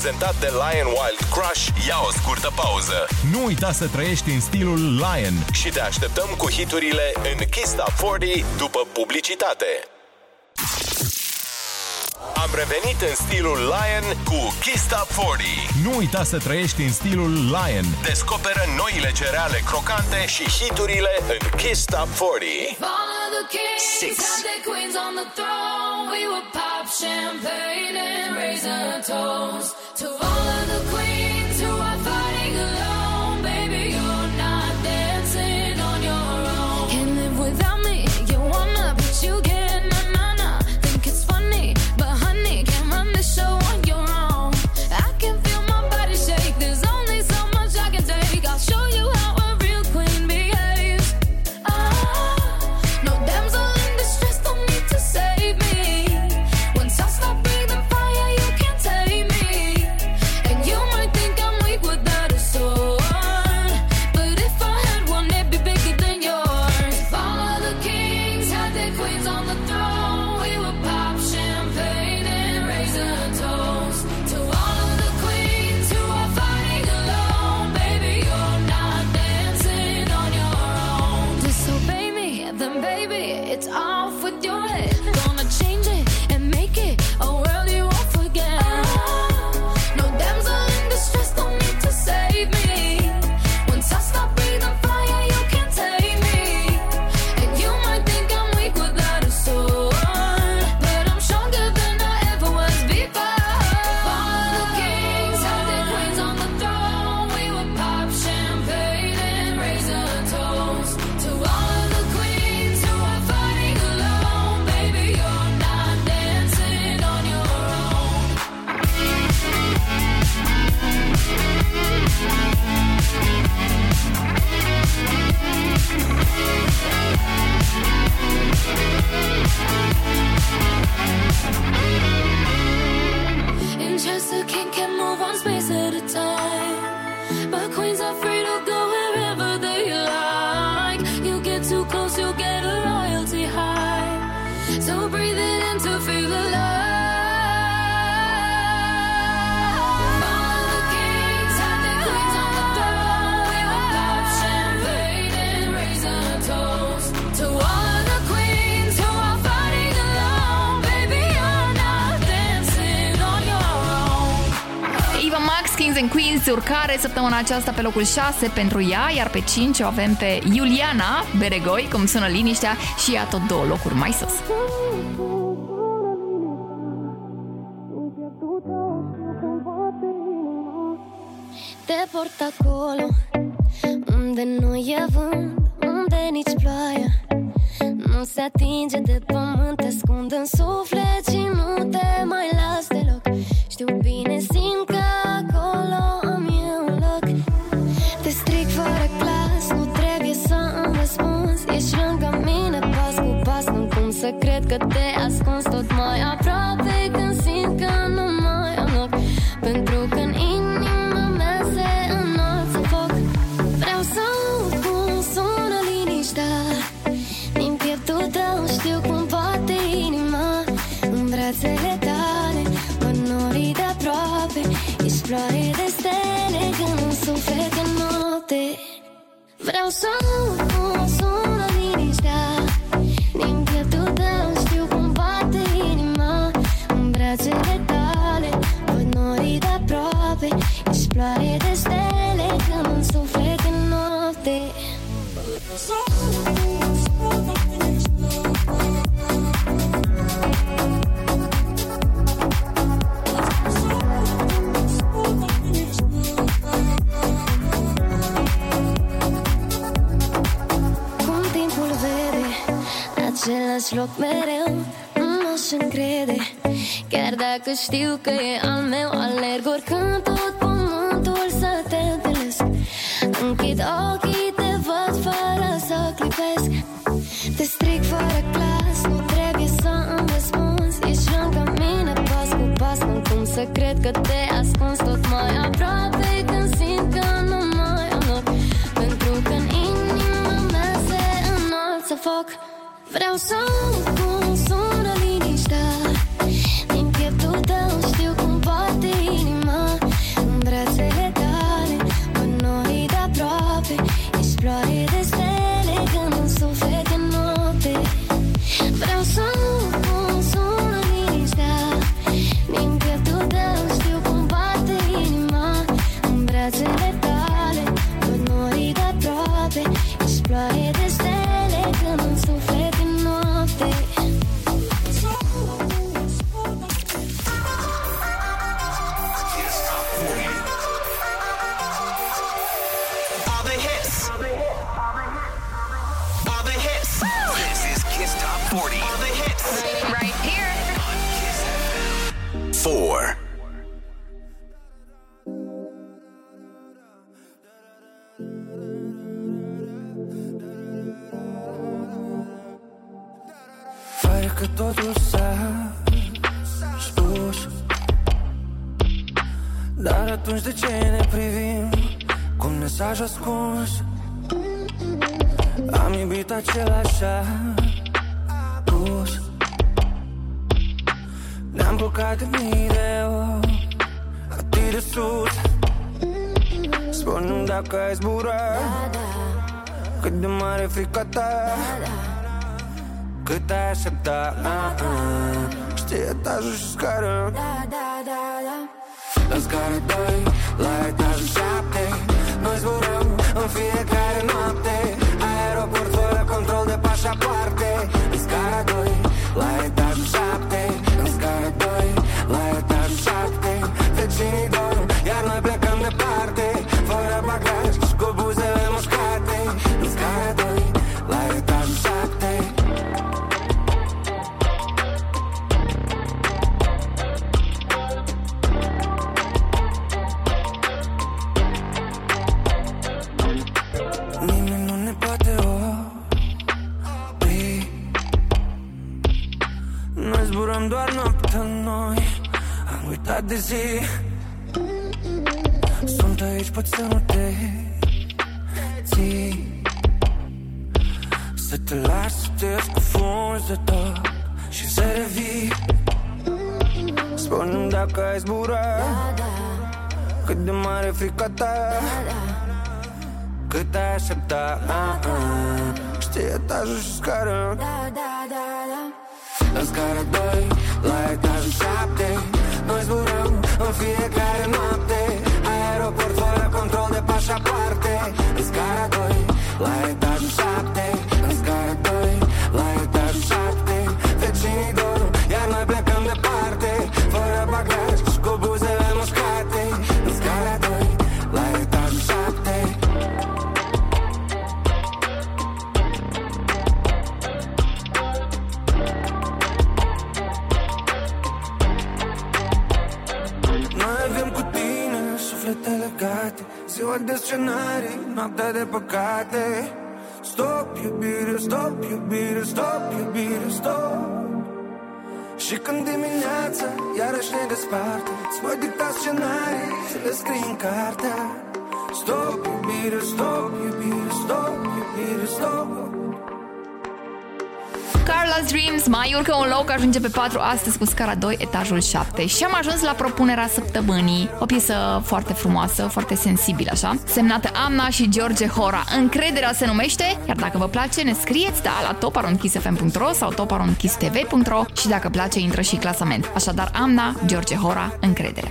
prezentat de Lion Wild Crush, ia o scurtă pauză. Nu uita să trăiești în stilul Lion. Și te așteptăm cu hiturile în Kiss Top 40 după publicitate. Am revenit în stilul Lion cu Kiss Top 40. Nu uita să trăiești în stilul Lion. Descoperă noile cereale crocante și hiturile în Kiss Top 40. All of the kings Six. had their queens on the throne. We would pop champagne and raise a toast to all once. And Queens, urcare săptămâna aceasta pe locul 6 pentru ea, iar pe 5 o avem pe Iuliana Beregoi, cum sună liniștea, și ea tot două locuri mai sus. Te port acolo Unde nu e vânt Unde nici ploaia Nu se atinge de pământ Te ascund în suflet și nu te mai las deloc Știu bine, Nu cum să cred că te ascunzi Tot mai aproape când simt că nu mai am loc. Pentru că în inima mea se înalță foc. Vreau să aud cum sună liniștea. Din pieptul tău știu cum bate inima. În brațele tale mă nori de aproape. Ești floare de stele când îmi suflet în noapte. Vreau să aud cum Același loc mereu Nu m-aș încrede. Chiar dacă știu că e al meu Alerg oricând tot pământul să te întâlnesc. Închid ochii, că te ascunzi Tot mai aproape când simt că nu mai am loc. Pentru că în inima mea se înalță foc. Vreau să etajul și văd de scenarii, noaptea de păcate. Stop, iubire, stop, iubire, stop, iubire, stop. Și când dimineața iarăși ne desparte Îți voi dicta scenarii și le scrii în cartea Stop, iubire, stop, iubire, stop, iubire, stop Carla's Dreams mai urcă un loc, ajunge pe 4 astăzi cu scara 2, etajul 7. Și am ajuns la propunerea săptămânii. O piesă foarte frumoasă, foarte sensibilă, așa. Semnată Amna și George Hora. Încrederea se numește, iar dacă vă place, ne scrieți, da, la toparonkissfm.ro sau toparonkisstv.ro și dacă place, intră și în clasament. Așadar, Amna, George Hora, Încrederea.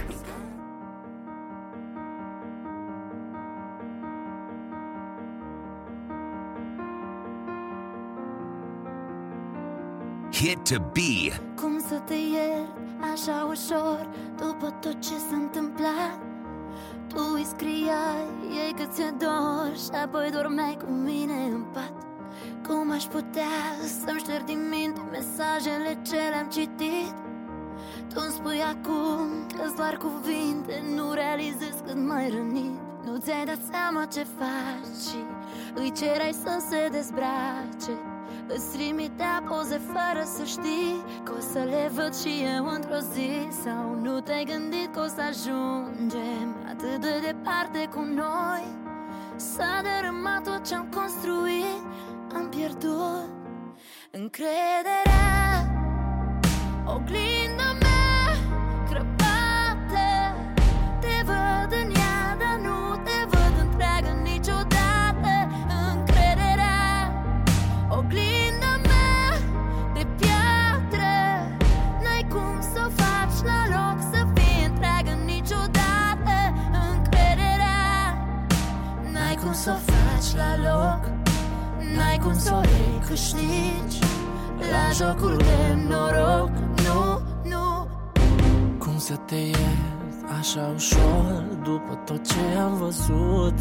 To be. Cum să te iert așa ușor După tot ce s-a întâmplat? Tu îi scriai ei că ți-e dor Și apoi dormeai cu mine în pat. Cum aș putea să-mi șterg din minte Mesajele ce le-am citit? Tu îmi spui acum că doar cuvinte Nu realizezi cât mai rănit. Nu ți-ai dat seama ce faci Și îi cerai să se dezbrace Îți trimitea poze fără să știi Că o să le văd și eu într-o zi. Sau nu te-ai gândit că o să ajungem Atât de departe cu noi? S-a dărâmat tot ce-am construit Am pierdut încrederea. Oglinda la loc. N-ai cum să o recâștigi La jocul de noroc. Nu, nu. Cum să te iert așa ușor După tot ce am văzut?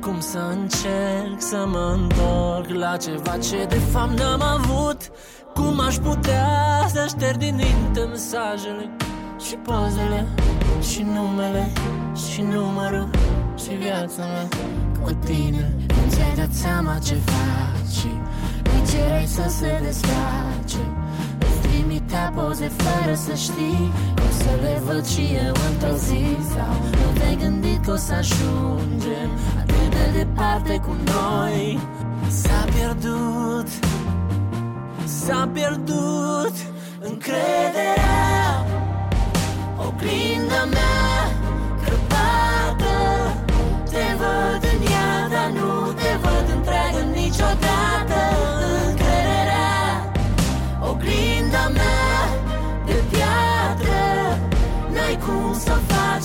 Cum să încerc să mă întorc La ceva ce de fapt n-am avut? Cum aș putea să șterg din minte mesajele Și pozele Și numele Și numărul Și viața mea cu tine Nu ți-ai dat seama ce faci. Îi cerai să se desface? Îți trimitea poze fără să știi. Că o să le văd și eu într-o zi. Sau nu te-ai gândit că o să ajungem Atât de departe cu noi? S-a pierdut. S-a pierdut încrederea. Oglinda mea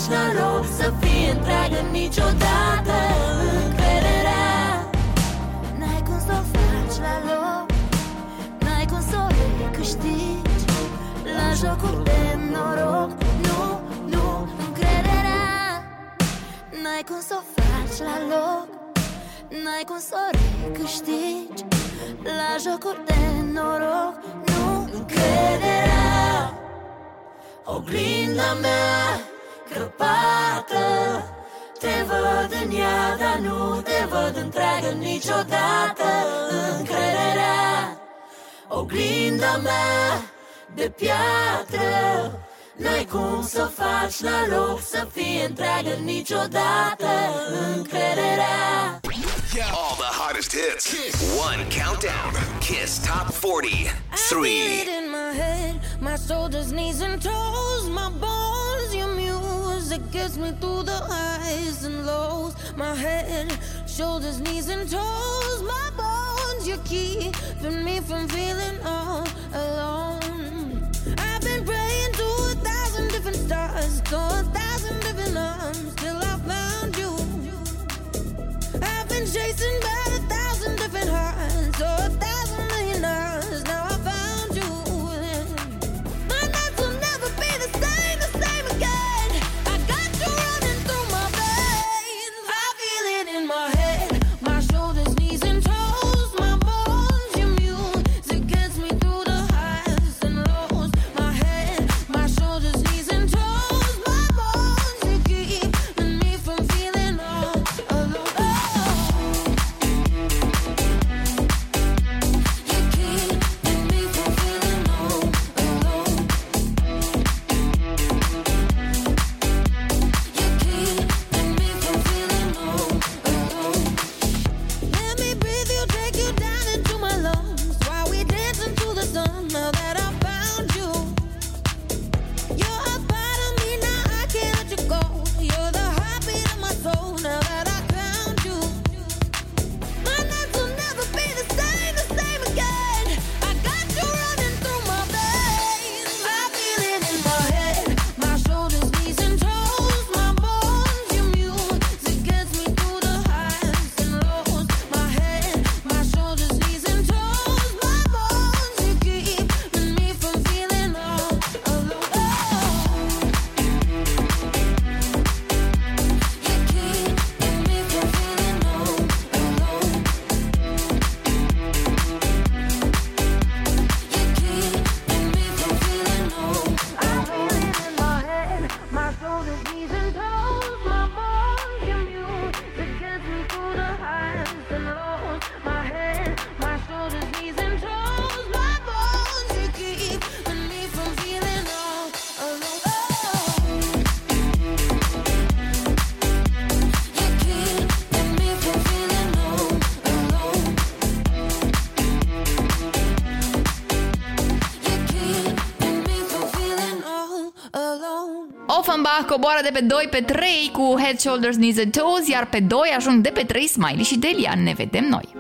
faci la loc Să fie întreagă niciodată Încrederea. N-ai cum să o faci la loc N-ai cum să o recâștigi. La jocul de noroc Nu, nu, încrederea. N-ai cum să o faci la loc N-ai cum să o recâștigi. La jocul de noroc Nu, încrederea. Oglinda mea crăpată Te văd în ea, dar nu te văd întreagă niciodată Încrederea Oglinda mea de piatră N-ai cum să o faci la loc Să fie întreagă niciodată Încrederea All the hottest hits. One countdown. Kiss Top 40. I feel Three. it in my head, my shoulders, knees, and toes, my bones. Music gets me through the highs and lows. My head, shoulders, knees, and toes, my bones. You're keeping me from feeling all alone. I've been praying to a thousand different stars, to a Offenbach coboară de pe 2 pe 3 cu Head, Shoulders, Knees and Toes, iar pe 2 ajung de pe 3 Smiley și Delia. Ne vedem noi!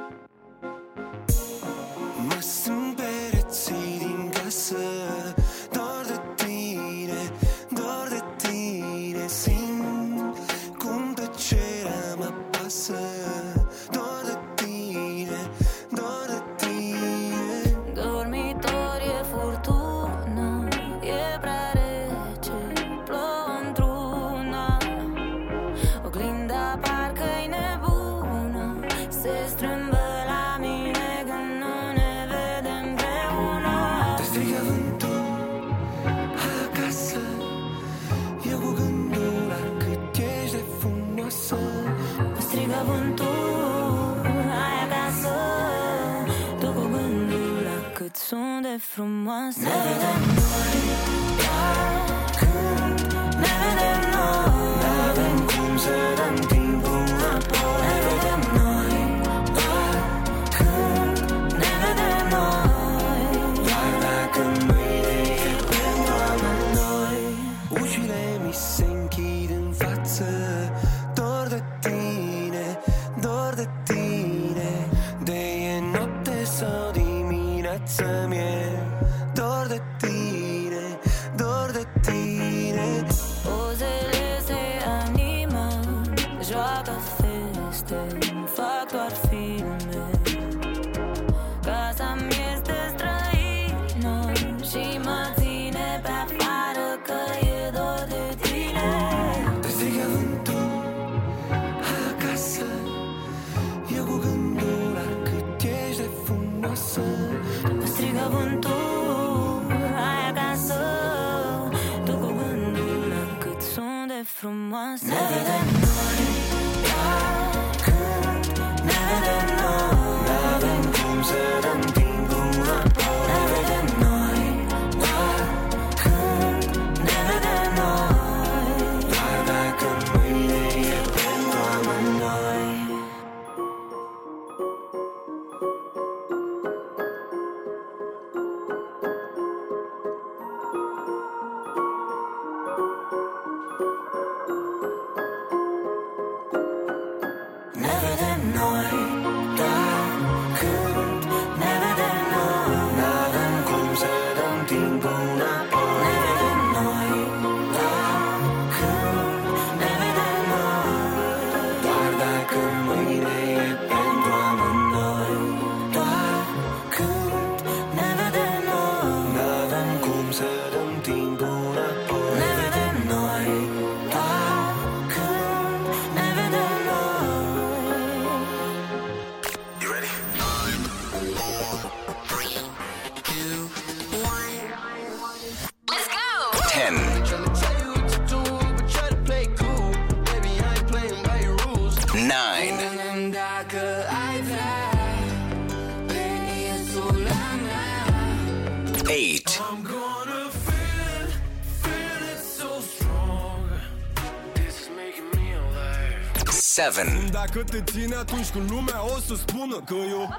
7. Dacă te ține atunci când lumea o să spună că eu...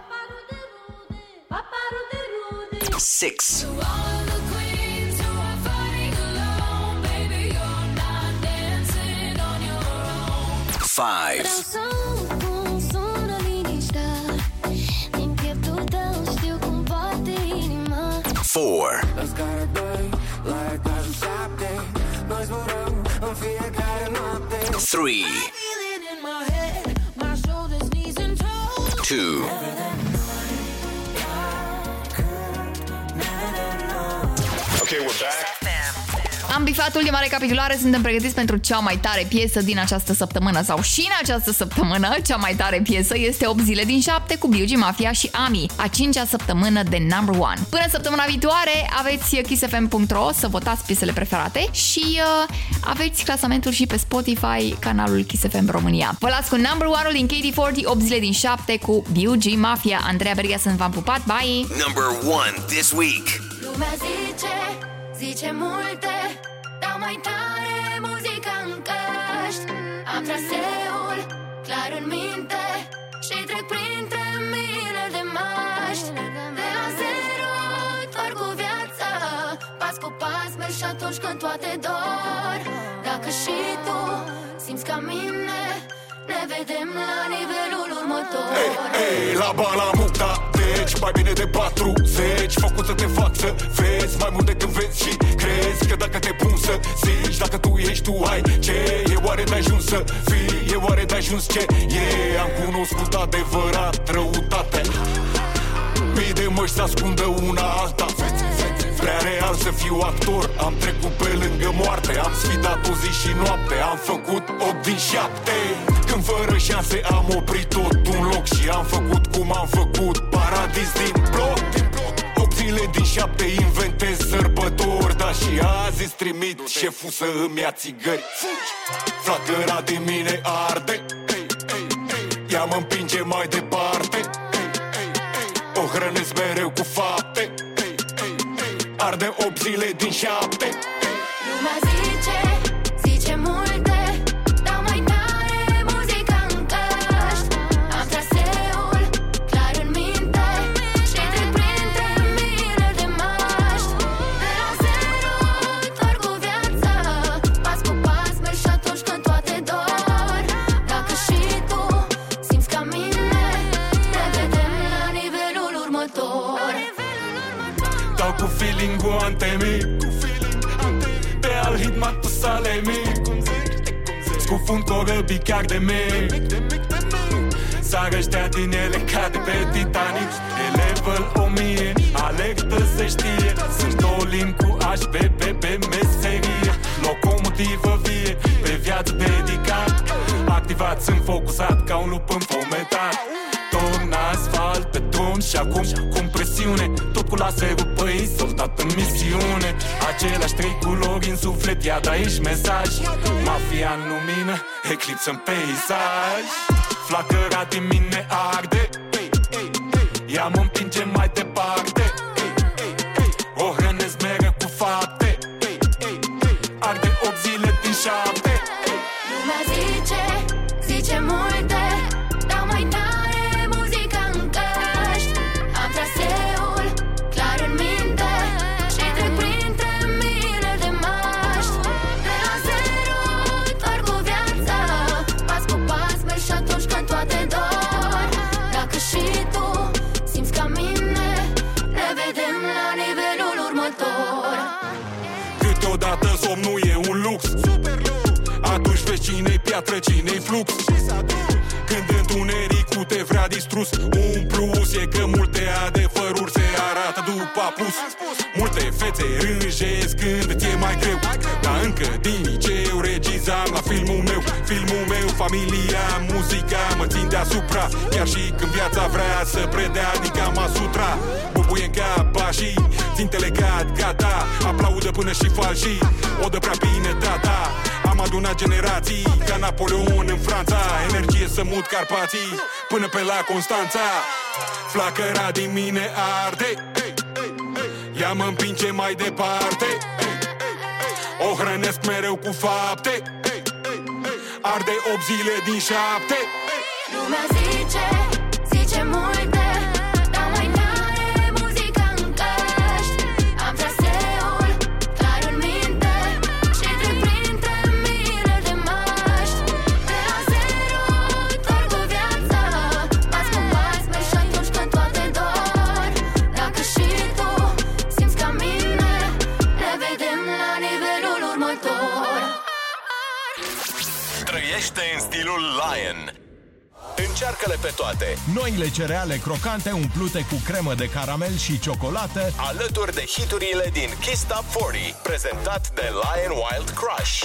Paparul de rude, Five. Four. Three. Okay, we're back. Am bifat ultima recapitulare, suntem pregătiți pentru cea mai tare piesă din această săptămână sau și în această săptămână. Cea mai tare piesă este 8 zile din 7 cu Biugi Mafia și Ami, a cincea săptămână de number one. Până săptămâna viitoare aveți kissfm.ro să votați piesele preferate și uh, aveți clasamentul și pe Spotify, canalul Kiss FM România. Vă las cu number one-ul din KD40, 8 zile din 7 cu Biugi Mafia. Andreea Berghia sunt v-am pupat, bye! number one this week. Lumea zice, zice multe Dau mai tare muzica în căști. Am traseul clar în minte Și trec printre mile de maști De la zero, doar cu viața Pas cu pas merg și atunci când toate dor. Dacă și tu simți ca mine Ne vedem la nivelul următor. Ei, la bala mucta Deci mai bine de 40 Făcut să te fac să vezi Mai mult decât vezi și crezi Că dacă te pun să zici Dacă tu ești tu ai. Ce E oare de ajuns să fii? E oare de ajuns? Ce e? Am cunoscut adevărat răutate. Mii de măști să ascundă una alta. Prea real să fiu actor. Am trecut pe lângă moarte. Am sfidat o zi și noapte. Am făcut 8 din 7 Când fără șanse am oprit tot un loc Și am făcut cum am făcut Paradis din bloc 8 zile din 7 inventez sărbători Da și azi îți trimit șeful să îmi ia țigări. Flacăra din mine arde. Ea mă împinge mai departe. O hrănesc mereu cu fapte. Arde 8 zile din 7 Lumea zice, sale mic Scufund corăbii chiar de mic. Sar ăștia din ele ca de pe Titanic. E level 1000 Alertă se știe. Sunt all cu HPP pe meserie. Locomotivă vie Pe viață dedicat. Activat, sunt focusat ca un lup înfometat Torn asfalt pe drum și acum cu presiune Tot cu laserul pe ei, soldat în misiune. Aceleași trei culori în suflet, ia de aici mesaj. Mafia în lumină, eclipsă în peisaj. Flacăra din mine arde. Ea mă împinge mai departe. O hrănesc mereu cu fapte. Arde 8 zile din 7 cine-i piatră, cine-i flux Când întunericul te vrea distrus Un plus e că multe adevăruri se arată după apus. Multe fețe rânjesc când ți-e mai greu. Dar încă din liceu regizam la filmul meu. Filmul meu, familia, muzica mă țin deasupra. Chiar și când viața vrea să predea din Kama Sutra Bubuie în cap și țintele cad, gata. Aplaudă până și falși, o dă prea bine data. Am adunat generații ca Napoleon în Franța. Energie să mut Carpații până pe la Constanța. Flacăra din mine arde Ea mă împinge mai departe. O hrănesc mereu cu fapte Arde 8 zile din 7 Lumea zice, zice multe Dau mai tare muzica în căști. Am traseul clar în minte Și trec printre miile de maști De la zero, doar cu viața Pas cu pas mergi și atunci când toate dor. Dacă și tu simți ca mine Ne vedem la nivelul următor. Trăiește în stilul Lion. Încearcă-le pe toate, Noile cereale crocante umplute cu cremă de caramel și ciocolată alături de hiturile din Kiss Top 40, prezentat de Lion Wild Crush.